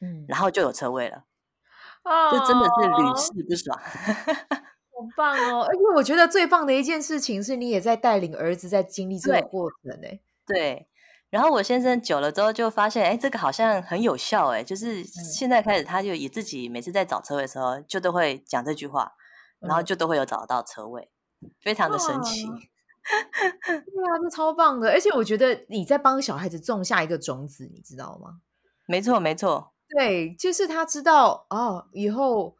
嗯，然后就有车位了，哦，就真的是屡试不爽，*laughs* 好棒哦！而且我觉得最棒的一件事情是你也在带领儿子在经历这个过程呢，对。然后我先生久了之后就发现，哎，这个好像很有效，哎，就是现在开始，他就以自己每次在找车位的时候，就都会讲这句话，然后就都会有找到车位，非常的神奇。对啊，这超棒的！而且我觉得你在帮小孩子种下一个种子，你知道吗？*laughs* 没错，没错，对，就是他知道哦，以后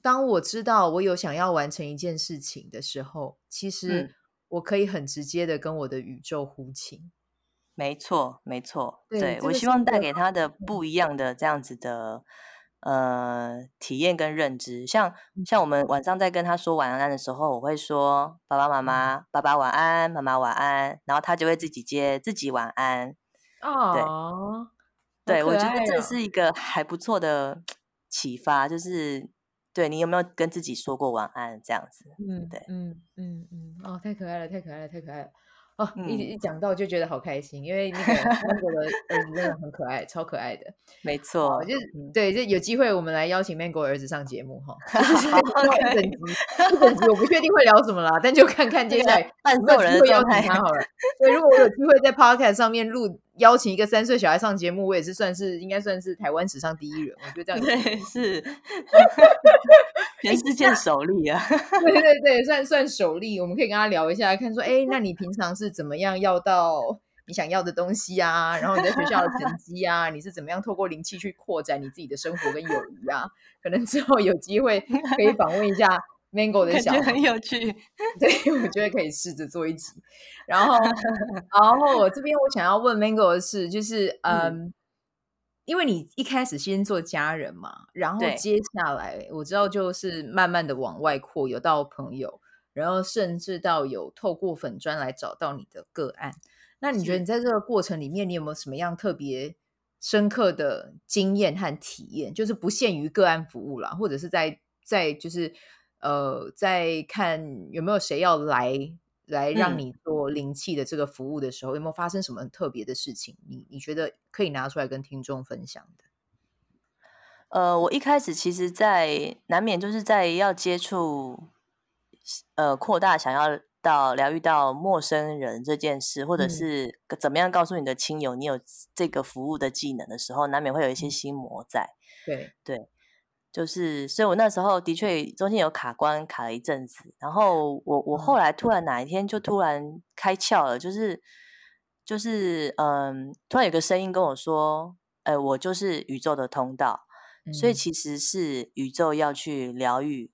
当我知道我有想要完成一件事情的时候，其实我可以很直接的跟我的宇宙呼请。没错，没错，对，对我希望带给他的不一样的这样子的呃体验跟认知，像像我们晚上在跟他说晚安的时候，我会说爸爸妈妈，爸爸晚安，妈妈晚安，然后他就会自己接自己晚安。哦，对，对我觉得这是一个还不错的启发，就是对你有没有跟自己说过晚安这样子？嗯，对，嗯嗯嗯，哦，太可爱了，太可爱了，太可爱了。哦，一一讲到就觉得好开心，因为那个中国的儿子真的很可爱，超可爱的。*laughs* 没错，就是对，就有机会我们来邀请 Mango 儿子上节目哈。*laughs* 一整集，一整集我不确定会聊什么啦，但就看看接下来有没有人会邀请他好了。*laughs* 所以，如果我有机会在 Podcast 上面录邀请一个三岁小孩上节目，我也是算是应该算是台湾史上第一人，我觉得这样对是。全世界首例啊！*laughs* 对对对，算算首例，我们可以跟他聊一下，看说，哎，那你平常是怎么样要到你想要的东西啊？然后你在学校的成 *laughs* 绩啊，你是怎么样透过灵气去扩展你自己的生活跟友谊啊？可能之后有机会可以访问一下 *laughs* Mango 的小孩，很有趣。对，我觉得可以试着做一集。然后，然后我这边我想要问 Mango 的是，就是嗯。嗯因为你一开始先做家人嘛，然后接下来我知道就是慢慢的往外扩，有到朋友，然后甚至到有透过粉砖来找到你的个案。那你觉得你在这个过程里面，你有没有什么样特别深刻的经验和体验？就是不限于个案服务啦，或者是在在就是呃在看有没有谁要来。来让你做灵气的这个服务的时候，嗯、有没有发生什么特别的事情？你你觉得可以拿出来跟听众分享的？呃，我一开始其实，在难免就是在要接触，呃，扩大想要到疗愈到陌生人这件事，或者是怎么样告诉你的亲友你有这个服务的技能的时候，难免会有一些心魔在。对对。就是，所以我那时候的确中间有卡关，卡了一阵子。然后我我后来突然哪一天就突然开窍了，就是就是嗯，突然有个声音跟我说：“呃，我就是宇宙的通道。”所以其实是宇宙要去疗愈，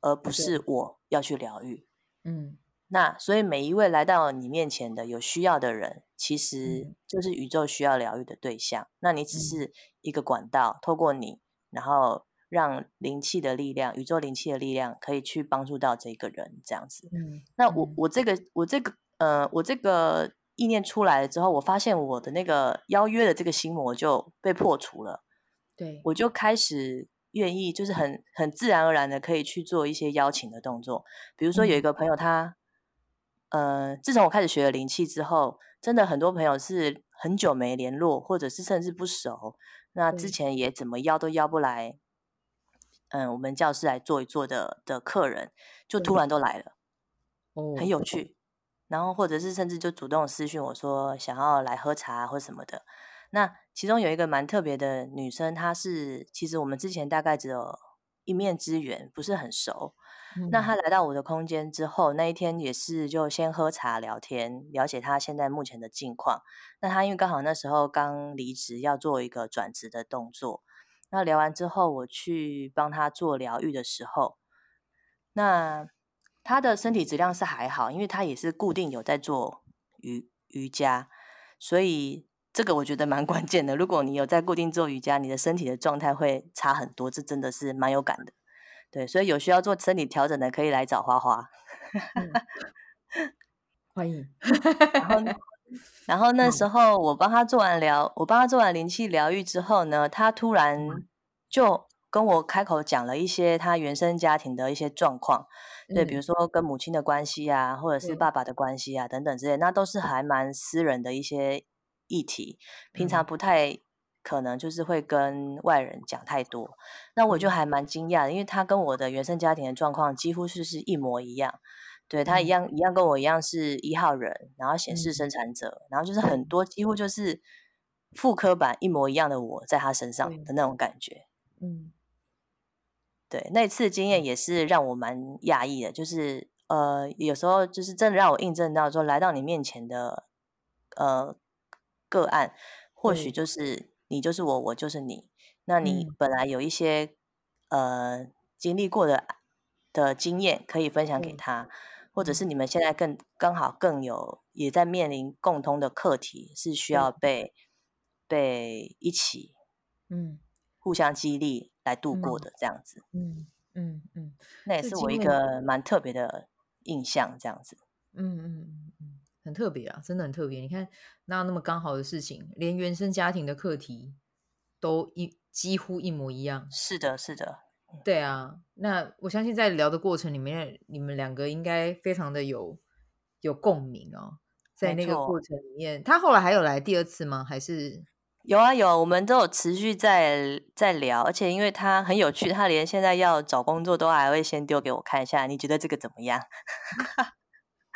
而不是我要去疗愈。嗯，那所以每一位来到你面前的有需要的人，其实就是宇宙需要疗愈的对象。那你只是一个管道，透过你，然后。让灵气的力量，宇宙灵气的力量，可以去帮助到这个人，这样子。嗯，那我我这个我这个呃，我这个意念出来了之后，我发现我的那个邀约的这个心魔就被破除了。对，我就开始愿意，就是很很自然而然的可以去做一些邀请的动作。比如说有一个朋友他，他呃，自从我开始学了灵气之后，真的很多朋友是很久没联络，或者是甚至不熟，那之前也怎么邀都邀不来。嗯，我们教室来坐一坐的的客人，就突然都来了，哦，很有趣。然后或者是甚至就主动私讯我说想要来喝茶或什么的。那其中有一个蛮特别的女生，她是其实我们之前大概只有一面之缘，不是很熟。嗯、那她来到我的空间之后，那一天也是就先喝茶聊天，了解她现在目前的境况。那她因为刚好那时候刚离职，要做一个转职的动作。那聊完之后，我去帮他做疗愈的时候，那他的身体质量是还好，因为他也是固定有在做瑜瑜伽，所以这个我觉得蛮 *laughs* 关键的。如果你有在固定做瑜伽，你的身体的状态会差很多，这真的是蛮有感的。对，所以有需要做身体调整的，可以来找花花。嗯、*laughs* 欢迎。*laughs* 然后然后那时候我帮他做完疗，我帮他做完灵气疗愈之后呢，他突然就跟我开口讲了一些他原生家庭的一些状况，对，比如说跟母亲的关系啊，或者是爸爸的关系啊等等之类，那都是还蛮私人的一些议题，平常不太可能就是会跟外人讲太多。那我就还蛮惊讶的，因为他跟我的原生家庭的状况几乎是是一模一样。对，他一样、嗯、一样跟我一样是一号人，然后显示生产者，嗯、然后就是很多几乎就是复刻版一模一样的我在他身上的那种感觉。嗯，对，那次经验也是让我蛮讶异的，就是呃有时候就是真的让我印证到说，来到你面前的呃个案，或许就是你就是我，我就是你。那你本来有一些、嗯、呃经历过的的经验可以分享给他。嗯或者是你们现在更刚好更有也在面临共通的课题，是需要。被、嗯、被一起嗯互相激励来度过的这样子，嗯嗯嗯，那。也是我一个蛮特别的印象，这样子，嗯嗯嗯嗯，很特别啊，真的很特别。你看那那么刚好的事情，连原生家庭的课题都一几乎一模一样，是的，是的。对啊，那我相信在聊的过程里面，你们两个应该非常的有有共鸣哦。在那个过程里面，他后来还有来第二次吗？还是有啊有，我们都有持续在在聊，而且因为他很有趣，他连现在要找工作都还会先丢给我看一下，你觉得这个怎么样？*laughs*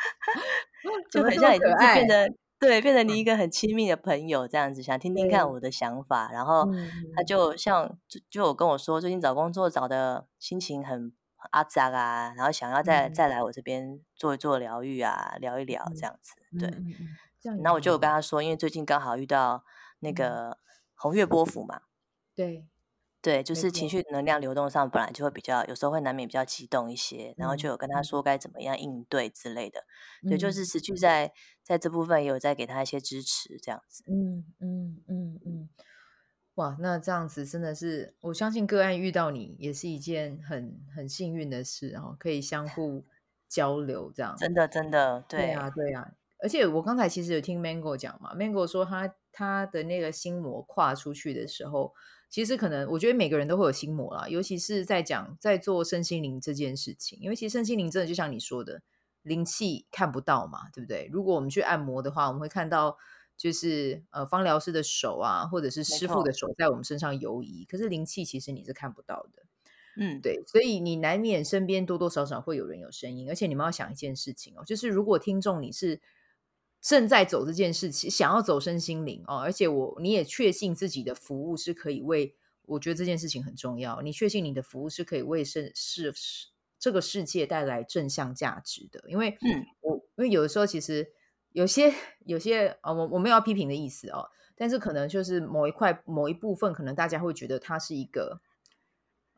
*laughs* 就很像已经变得。对，变成你一个很亲密的朋友这样子，想听听看我的想法，然后他就像就就有跟我说，最近找工作找的心情很阿杂啊，然后想要再再来我这边做一做疗愈啊，聊一聊这样子。对，那我就有跟他说，因为最近刚好遇到那个红月波幅嘛，对。对，就是情绪能量流动上本来就会比较，有时候会难免比较激动一些，嗯、然后就有跟他说该怎么样应对之类的。嗯、对，就是持续在在这部分也有在给他一些支持，这样子。嗯嗯嗯嗯，哇，那这样子真的是，我相信个案遇到你也是一件很很幸运的事哦，可以相互交流这样。真的真的，对，对啊对啊。而且我刚才其实有听 Mango 讲嘛，Mango 说他他的那个心魔跨出去的时候。其实可能，我觉得每个人都会有心魔啦，尤其是在讲在做身心灵这件事情，因为其实身心灵真的就像你说的，灵气看不到嘛，对不对？如果我们去按摩的话，我们会看到就是呃芳疗师的手啊，或者是师傅的手在我们身上游移，可是灵气其实你是看不到的，嗯，对，所以你难免身边多多少少会有人有声音，而且你们要想一件事情哦，就是如果听众你是。正在走这件事情，想要走身心灵哦，而且我你也确信自己的服务是可以为，我觉得这件事情很重要。你确信你的服务是可以为世世这个世界带来正向价值的，因为嗯，我因为有的时候其实有些有些啊、哦，我我没有要批评的意思哦，但是可能就是某一块某一部分，可能大家会觉得它是一个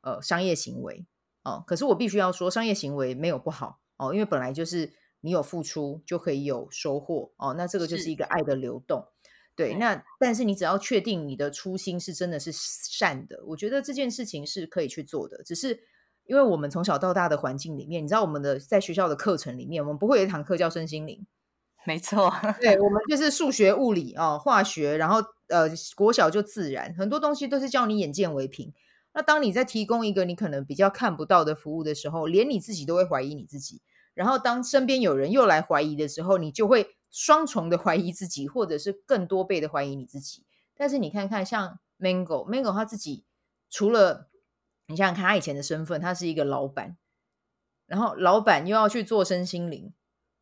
呃商业行为哦，可是我必须要说，商业行为没有不好哦，因为本来就是。你有付出就可以有收获哦，那这个就是一个爱的流动，对。那但是你只要确定你的初心是真的是善的，我觉得这件事情是可以去做的。只是因为我们从小到大的环境里面，你知道我们的在学校的课程里面，我们不会有一堂课叫身心灵，*laughs* 没错，对，我们就是数学、物理哦，化学，然后呃，国小就自然，很多东西都是叫你眼见为凭。那当你在提供一个你可能比较看不到的服务的时候，连你自己都会怀疑你自己。然后，当身边有人又来怀疑的时候，你就会双重的怀疑自己，或者是更多倍的怀疑你自己。但是你看看，像 Mango，Mango 他自己除了你想想看，他以前的身份，他是一个老板，然后老板又要去做身心灵，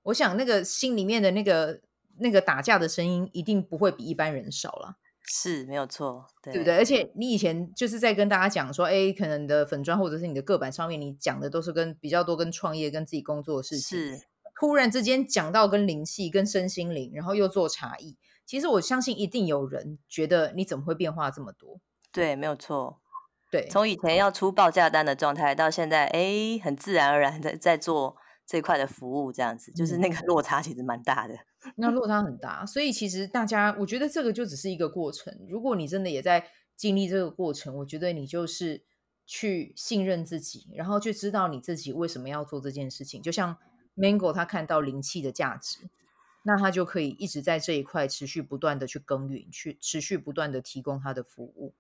我想那个心里面的那个那个打架的声音，一定不会比一般人少了。是没有错，对，对不对？而且你以前就是在跟大家讲说，哎，可能你的粉砖或者是你的个板上面，你讲的都是跟比较多跟创业、跟自己工作的事情。是，突然之间讲到跟灵气、跟身心灵，然后又做茶艺，其实我相信一定有人觉得你怎么会变化这么多？对，没有错。对，从以前要出报价单的状态，到现在，哎，很自然而然的在做这块的服务，这样子，就是那个落差其实蛮大的。那落差很大，所以其实大家，我觉得这个就只是一个过程。如果你真的也在经历这个过程，我觉得你就是去信任自己，然后去知道你自己为什么要做这件事情。就像 Mango 他看到灵气的价值，那他就可以一直在这一块持续不断的去耕耘，去持续不断的提供他的服务。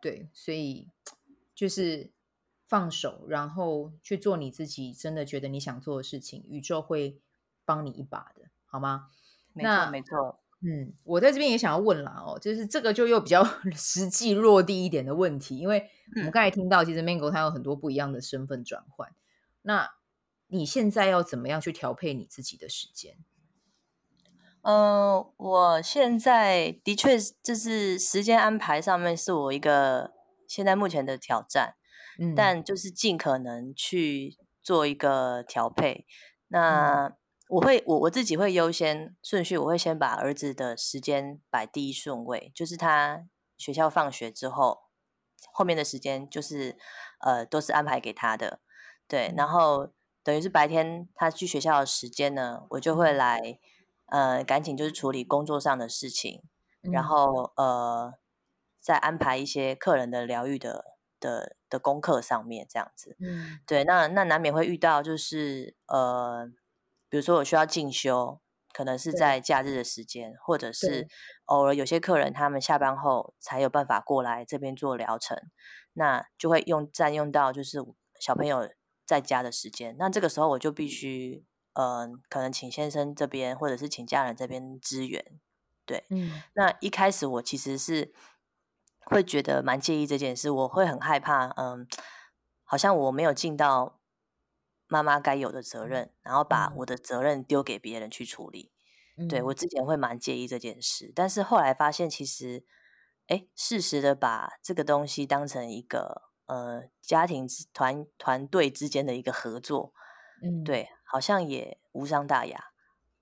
对，所以就是放手，然后去做你自己真的觉得你想做的事情，宇宙会帮你一把的，好吗？没错，没错。嗯，我在这边也想要问啦哦，就是这个就又比较 *laughs* 实际落地一点的问题，因为我们刚才听到，其实 Mango 他有很多不一样的身份转换，那你现在要怎么样去调配你自己的时间？嗯、呃，我现在的确就是时间安排上面是我一个现在目前的挑战，嗯，但就是尽可能去做一个调配。那我会我我自己会优先顺序，我会先把儿子的时间摆第一顺位，就是他学校放学之后，后面的时间就是呃都是安排给他的，对，然后等于是白天他去学校的时间呢，我就会来。呃，赶紧就是处理工作上的事情，嗯、然后呃，再安排一些客人的疗愈的的的功课上面这样子。嗯，对，那那难免会遇到就是呃，比如说我需要进修，可能是在假日的时间，或者是偶尔有些客人他们下班后才有办法过来这边做疗程，那就会用占用到就是小朋友在家的时间，那这个时候我就必须。嗯、呃，可能请先生这边，或者是请家人这边支援，对，嗯，那一开始我其实是会觉得蛮介意这件事，我会很害怕，嗯，好像我没有尽到妈妈该有的责任，然后把我的责任丢给别人去处理，嗯、对，我之前会蛮介意这件事，但是后来发现其实，哎，适时的把这个东西当成一个呃家庭团团队之间的一个合作，嗯，对。好像也无伤大雅，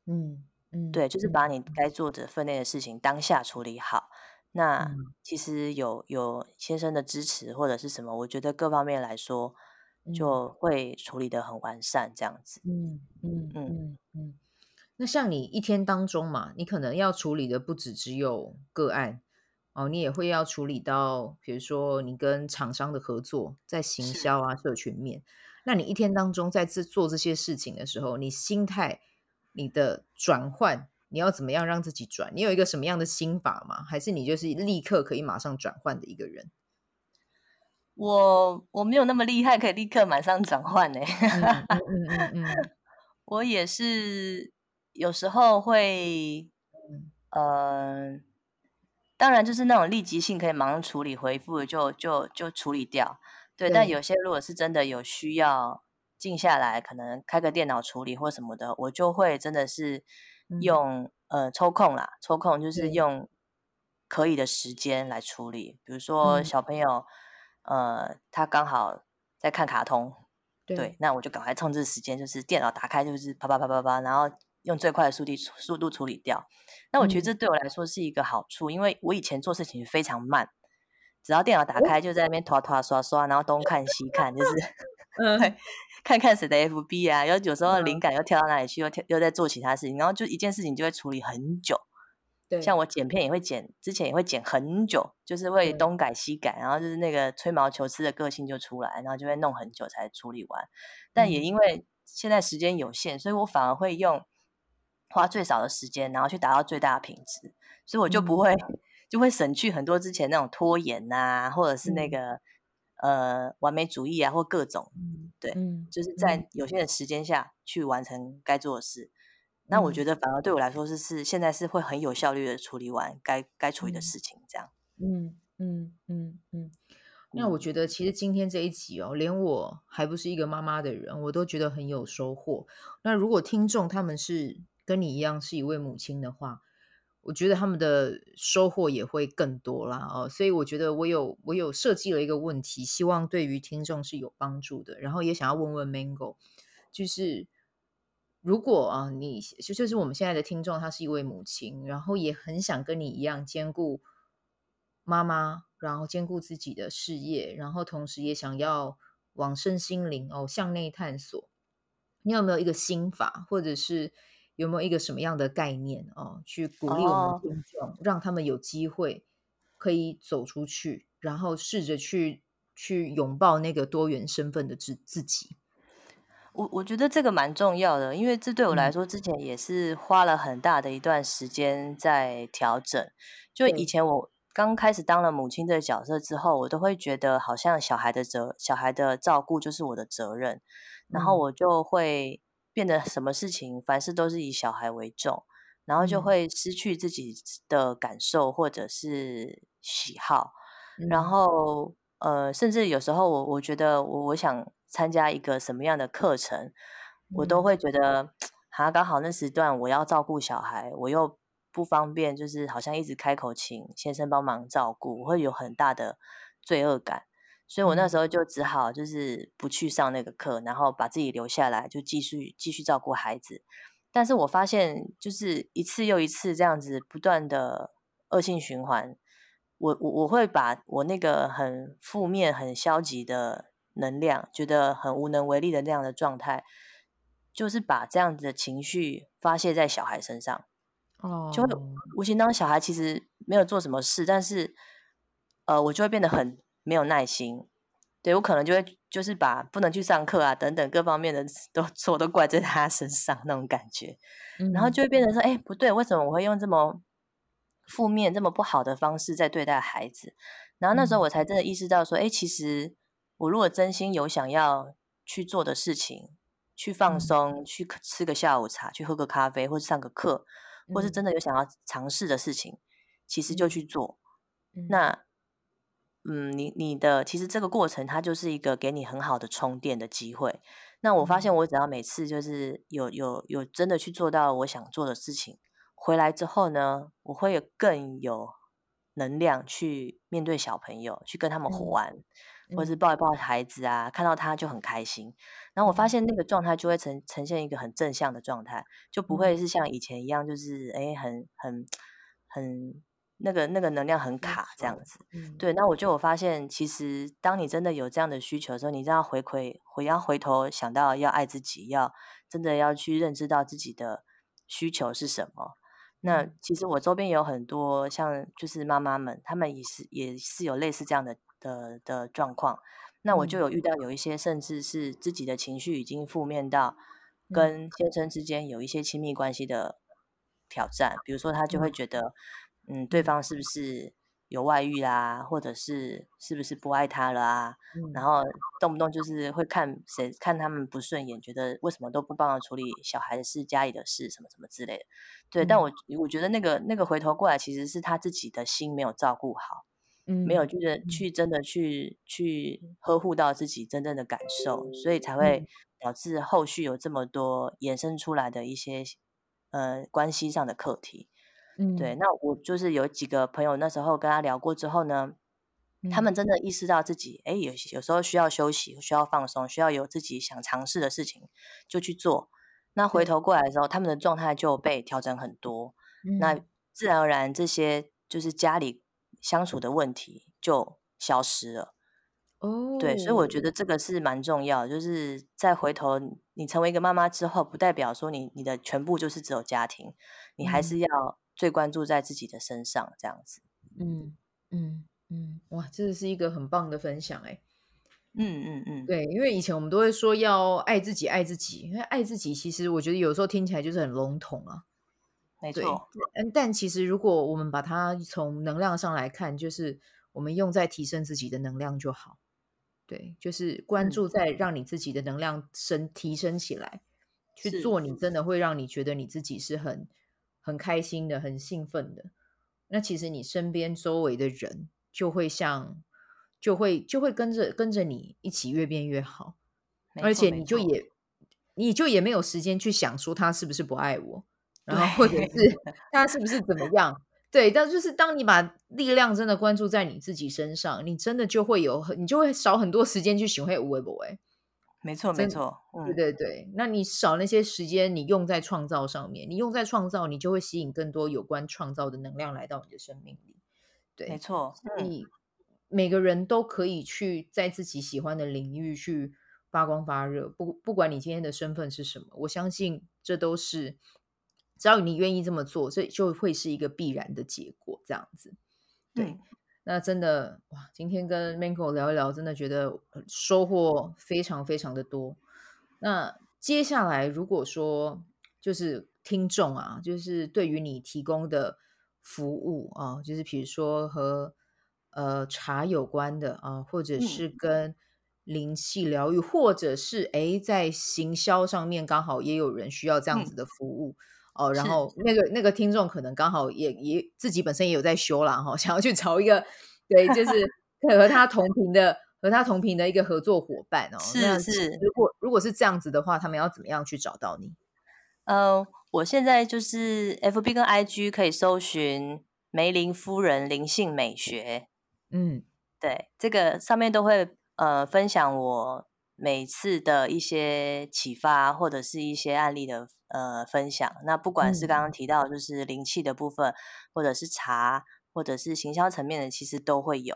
嗯嗯，对，就是把你该做的分内的事情当下处理好。那其实有有先生的支持或者是什么，我觉得各方面来说就会处理的很完善，这样子。嗯嗯嗯嗯嗯。那像你一天当中嘛，你可能要处理的不只只有个案哦，你也会要处理到，比如说你跟厂商的合作，在行销啊、社群面。那你一天当中在这做这些事情的时候，你心态、你的转换，你要怎么样让自己转？你有一个什么样的心法吗？还是你就是立刻可以马上转换的一个人？我我没有那么厉害，可以立刻马上转换呢。嗯嗯嗯嗯，*laughs* 我也是有时候会，呃，当然就是那种立即性可以马上处理回复，就就就处理掉。对，但有些如果是真的有需要静下来，可能开个电脑处理或什么的，我就会真的是用、嗯、呃抽空啦，抽空就是用可以的时间来处理。比如说小朋友，嗯、呃，他刚好在看卡通，对，对，那我就赶快控制时间，就是电脑打开就是啪啪啪啪啪，然后用最快的速度速度处理掉。那我觉得这对我来说是一个好处，嗯、因为我以前做事情非常慢。只要电脑打开，就在那边拖拖刷刷，然后东看西看，就是 *laughs* 嗯，看看谁的 FB 啊，然后有时候灵感又跳到哪里去，又跳又在做其他事情，然后就一件事情就会处理很久。对，像我剪片也会剪，之前也会剪很久，就是会东改西改，然后就是那个吹毛求疵的个性就出来，然后就会弄很久才处理完。但也因为现在时间有限，所以我反而会用花最少的时间，然后去达到最大的品质，所以我就不会。就会省去很多之前那种拖延啊，或者是那个、嗯、呃完美主义啊，或各种，对，嗯、就是在有限的时间下去完成该做的事。嗯、那我觉得反而对我来说是是现在是会很有效率的处理完该该处理的事情，这样。嗯嗯嗯嗯。那我觉得其实今天这一集哦，连我还不是一个妈妈的人，我都觉得很有收获。那如果听众他们是跟你一样是一位母亲的话，我觉得他们的收获也会更多啦哦，所以我觉得我有我有设计了一个问题，希望对于听众是有帮助的，然后也想要问问 Mango，就是如果啊你就就是我们现在的听众，她是一位母亲，然后也很想跟你一样兼顾妈妈，然后兼顾自己的事业，然后同时也想要往身心灵哦向内探索，你有没有一个心法，或者是？有没有一个什么样的概念哦，去鼓励我们听众，oh. 让他们有机会可以走出去，然后试着去去拥抱那个多元身份的自自己。我我觉得这个蛮重要的，因为这对我来说之前也是花了很大的一段时间在调整。就以前我刚开始当了母亲这个角色之后，我都会觉得好像小孩的责小孩的照顾就是我的责任，然后我就会。变得什么事情，凡事都是以小孩为重，然后就会失去自己的感受或者是喜好，嗯、然后呃，甚至有时候我我觉得我我想参加一个什么样的课程，嗯、我都会觉得啊，刚好那时段我要照顾小孩，我又不方便，就是好像一直开口请先生帮忙照顾，我会有很大的罪恶感。所以我那时候就只好就是不去上那个课，然后把自己留下来，就继续继续照顾孩子。但是我发现，就是一次又一次这样子不断的恶性循环。我我我会把我那个很负面、很消极的能量，觉得很无能为力的那样的状态，就是把这样子的情绪发泄在小孩身上。哦，就会无形当小孩其实没有做什么事，但是呃，我就会变得很。没有耐心，对，我可能就会就是把不能去上课啊等等各方面的都 *laughs* 错都怪在他身上那种感觉，嗯、然后就会变成说，哎，不对，为什么我会用这么负面、这么不好的方式在对待孩子？然后那时候我才真的意识到说，哎，其实我如果真心有想要去做的事情，去放松，嗯、去吃个下午茶，去喝个咖啡，或者上个课，或是真的有想要尝试的事情，其实就去做。嗯、那。嗯，你你的其实这个过程它就是一个给你很好的充电的机会。那我发现我只要每次就是有有有真的去做到我想做的事情，回来之后呢，我会有更有能量去面对小朋友，去跟他们玩，嗯、或者是抱一抱孩子啊，看到他就很开心。然后我发现那个状态就会呈呈现一个很正向的状态，就不会是像以前一样，就是哎很很很。那个那个能量很卡，这样子，嗯、对。那我就我发现，其实当你真的有这样的需求的时候，你这样回馈，回要回头想到要爱自己，要真的要去认知到自己的需求是什么。那其实我周边有很多像就是妈妈们，她们也是也是有类似这样的的的状况。那我就有遇到有一些甚至是自己的情绪已经负面到跟先生之间有一些亲密关系的挑战，比如说他就会觉得。嗯，对方是不是有外遇啦，或者是是不是不爱他了啊？嗯、然后动不动就是会看谁看他们不顺眼，觉得为什么都不帮忙处理小孩的事、家里的事什么什么之类的。对，嗯、但我我觉得那个那个回头过来，其实是他自己的心没有照顾好，嗯，没有就是去真的去去呵护到自己真正的感受，所以才会导致后续有这么多衍生出来的一些呃关系上的课题。嗯，对，那我就是有几个朋友，那时候跟他聊过之后呢，嗯、他们真的意识到自己，哎，有有时候需要休息，需要放松，需要有自己想尝试的事情就去做。那回头过来的时候，嗯、他们的状态就被调整很多。嗯、那自然而然，这些就是家里相处的问题就消失了。哦，对，所以我觉得这个是蛮重要，就是再回头，你成为一个妈妈之后，不代表说你你的全部就是只有家庭，你还是要。最关注在自己的身上，这样子。嗯嗯嗯，哇，这是一个很棒的分享哎。嗯嗯嗯，对，因为以前我们都会说要爱自己，爱自己。因为爱自己，其实我觉得有时候听起来就是很笼统啊。没错。嗯，但其实如果我们把它从能量上来看，就是我们用在提升自己的能量就好。对，就是关注在让你自己的能量升提升起来，嗯、去做你真的会让你觉得你自己是很。很开心的，很兴奋的，那其实你身边周围的人就会像，就会就会跟着跟着你一起越变越好，而且你就也你就也没有时间去想说他是不是不爱我，然后或者是他是不是怎么样？对，但就是当你把力量真的关注在你自己身上，你真的就会有很，你就会少很多时间去学会无为不为。没错，没错，对对对。那你少那些时间，你用在创造上面，你用在创造，你就会吸引更多有关创造的能量来到你的生命里。对，没错。所以每个人都可以去在自己喜欢的领域去发光发热，不不管你今天的身份是什么，我相信这都是。只要你愿意这么做，这就会是一个必然的结果。这样子，对，嗯、那真的哇，今天跟 Mango 聊一聊，真的觉得收获非常非常的多。那接下来，如果说就是听众啊，就是对于你提供的服务啊，就是比如说和呃茶有关的啊，或者是跟灵气疗愈，嗯、或者是诶在行销上面刚好也有人需要这样子的服务。嗯哦，然后那个那个听众可能刚好也也自己本身也有在修啦，哈，*laughs* 想要去找一个对，就是 *laughs* 和他同频的和他同频的一个合作伙伴哦。是是，如果如果是这样子的话，他们要怎么样去找到你？呃，我现在就是 FB 跟 IG 可以搜寻梅林夫人灵性美学，嗯，对，这个上面都会呃分享我。每次的一些启发或者是一些案例的呃分享，那不管是刚刚提到就是灵气的部分，嗯、或者是茶，或者是行销层面的，其实都会有。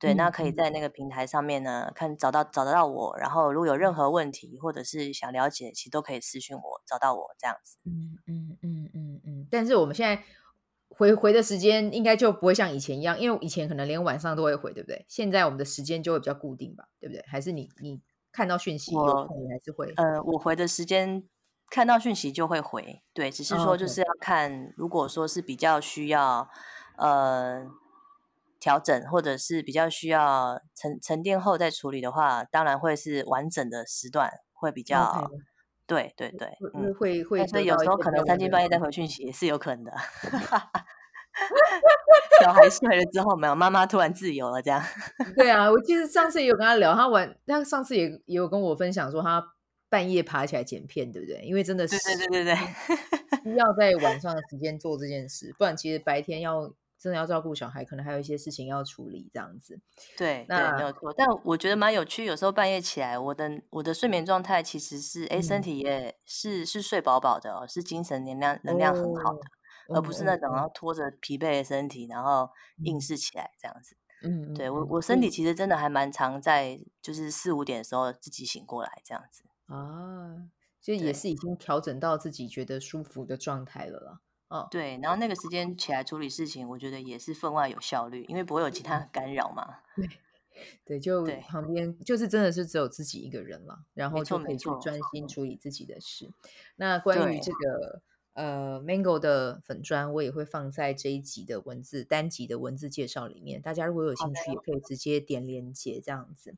对，嗯、那可以在那个平台上面呢，看找到找得到我，然后如果有任何问题或者是想了解，其实都可以私信我，找到我这样子。嗯嗯嗯嗯嗯。但是我们现在回回的时间应该就不会像以前一样，因为以前可能连晚上都会回，对不对？现在我们的时间就会比较固定吧，对不对？还是你你？看到讯息，有空还是会。呃，我回的时间，看到讯息就会回。对，只是说就是要看，oh. 如果说是比较需要呃调整，或者是比较需要沉沉淀后再处理的话，当然会是完整的时段会比较。Okay. 对对对，嗯，会会。所以有时候可能三更半夜再回讯息也是有可能的。*laughs* *laughs* 小孩睡了之后，没有妈妈突然自由了，这样。对啊，我记得上次也有跟他聊，他晚，他上次也也有跟我分享说，他半夜爬起来剪片，对不对？因为真的是，对对对对 *laughs* 对，要在晚上的时间做这件事，不然其实白天要真的要照顾小孩，可能还有一些事情要处理，这样子。对，那对没有错。但我觉得蛮有趣，有时候半夜起来，我的我的睡眠状态其实是，哎，身体也是、嗯、是睡饱饱的哦，是精神能量能量很好的。哦而不是那种要拖着疲惫的身体，然后硬是起来这样子。嗯，对我我身体其实真的还蛮常在，就是四五点的时候自己醒过来这样子。啊，就也是已经调整到自己觉得舒服的状态了啦。哦，对，然后那个时间起来处理事情，我觉得也是分外有效率，因为不会有其他 *laughs* 干扰嘛。对，对，就旁边就是真的是只有自己一个人了，然后就可以去专心处理自己的事。那关于这个。呃，Mango 的粉砖我也会放在这一集的文字单集的文字介绍里面，大家如果有兴趣，也可以直接点连接这样子。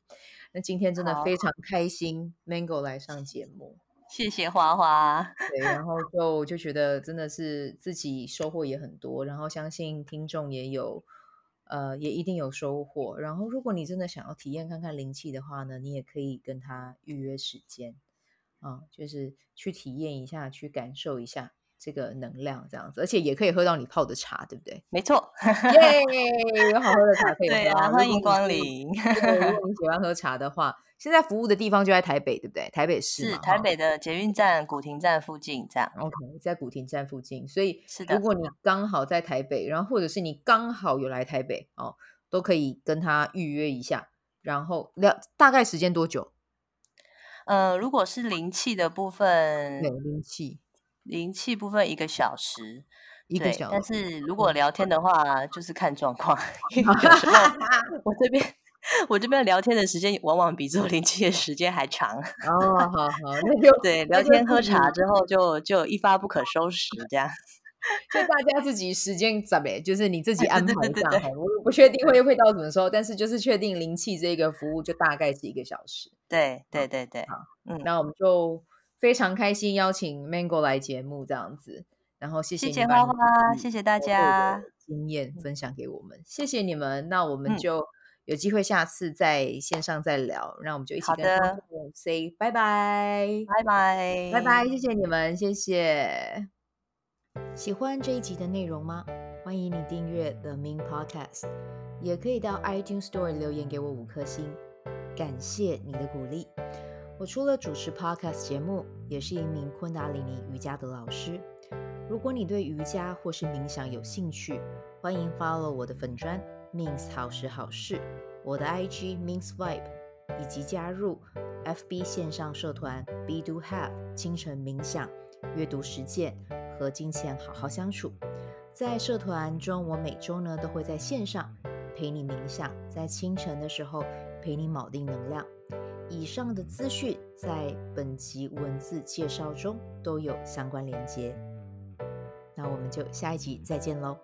那今天真的非常开心，Mango 来上节目，谢谢花花。对，然后就就觉得真的是自己收获也很多，然后相信听众也有，呃，也一定有收获。然后如果你真的想要体验看看灵气的话呢，你也可以跟他预约时间啊，就是去体验一下，去感受一下。这个能量这样子，而且也可以喝到你泡的茶，对不对？没错，耶，有好喝的茶可以喝。对啊，欢迎光临。如果你喜欢喝茶的话，现在服务的地方就在台北，对不对？台北市是台北的捷运站古亭站附近，这样。OK，在古亭站附近，所以如果你刚好在台北，然后或者是你刚好有来台北哦，都可以跟他预约一下，然后聊大概时间多久？呃，如果是灵气的部分，对，灵气。灵气部分一个小时，一个小时。但是如果聊天的话，就是看状况。有时候 *laughs* 我这边我这边聊天的时间，往往比做灵气的时间还长。哦，*laughs* 好好，那就对，聊天喝茶之后就就一发不可收拾，这样。*laughs* 就大家自己时间怎么，就是你自己安排一下。我不确定会会到什么时候，但是就是确定灵气这个服务就大概是一个小时。对对对对，好，嗯，那我们就。非常开心邀请 Mango 来节目这样子，然后谢谢谢谢花花，谢谢大家经验分享给我们，谢谢你们。那我们就有机会下次在线上再聊，那、嗯、我们就一起跟他 say 拜拜，拜拜，拜拜，谢谢你们，谢谢。喜欢这一集的内容吗？欢迎你订阅 The Mean Podcast，也可以到 iTunes Store 留言给我五颗星，感谢你的鼓励。我除了主持 Podcast 节目，也是一名昆达里尼瑜伽的老师。如果你对瑜伽或是冥想有兴趣，欢迎 follow 我的粉砖 means 好时好事，我的 IG means vibe，以及加入 FB 线上社团 Be Do Have 清晨冥想、阅读实践和金钱好好相处。在社团中，我每周呢都会在线上陪你冥想，在清晨的时候陪你锚定能量。以上的资讯在本集文字介绍中都有相关连接。那我们就下一集再见喽。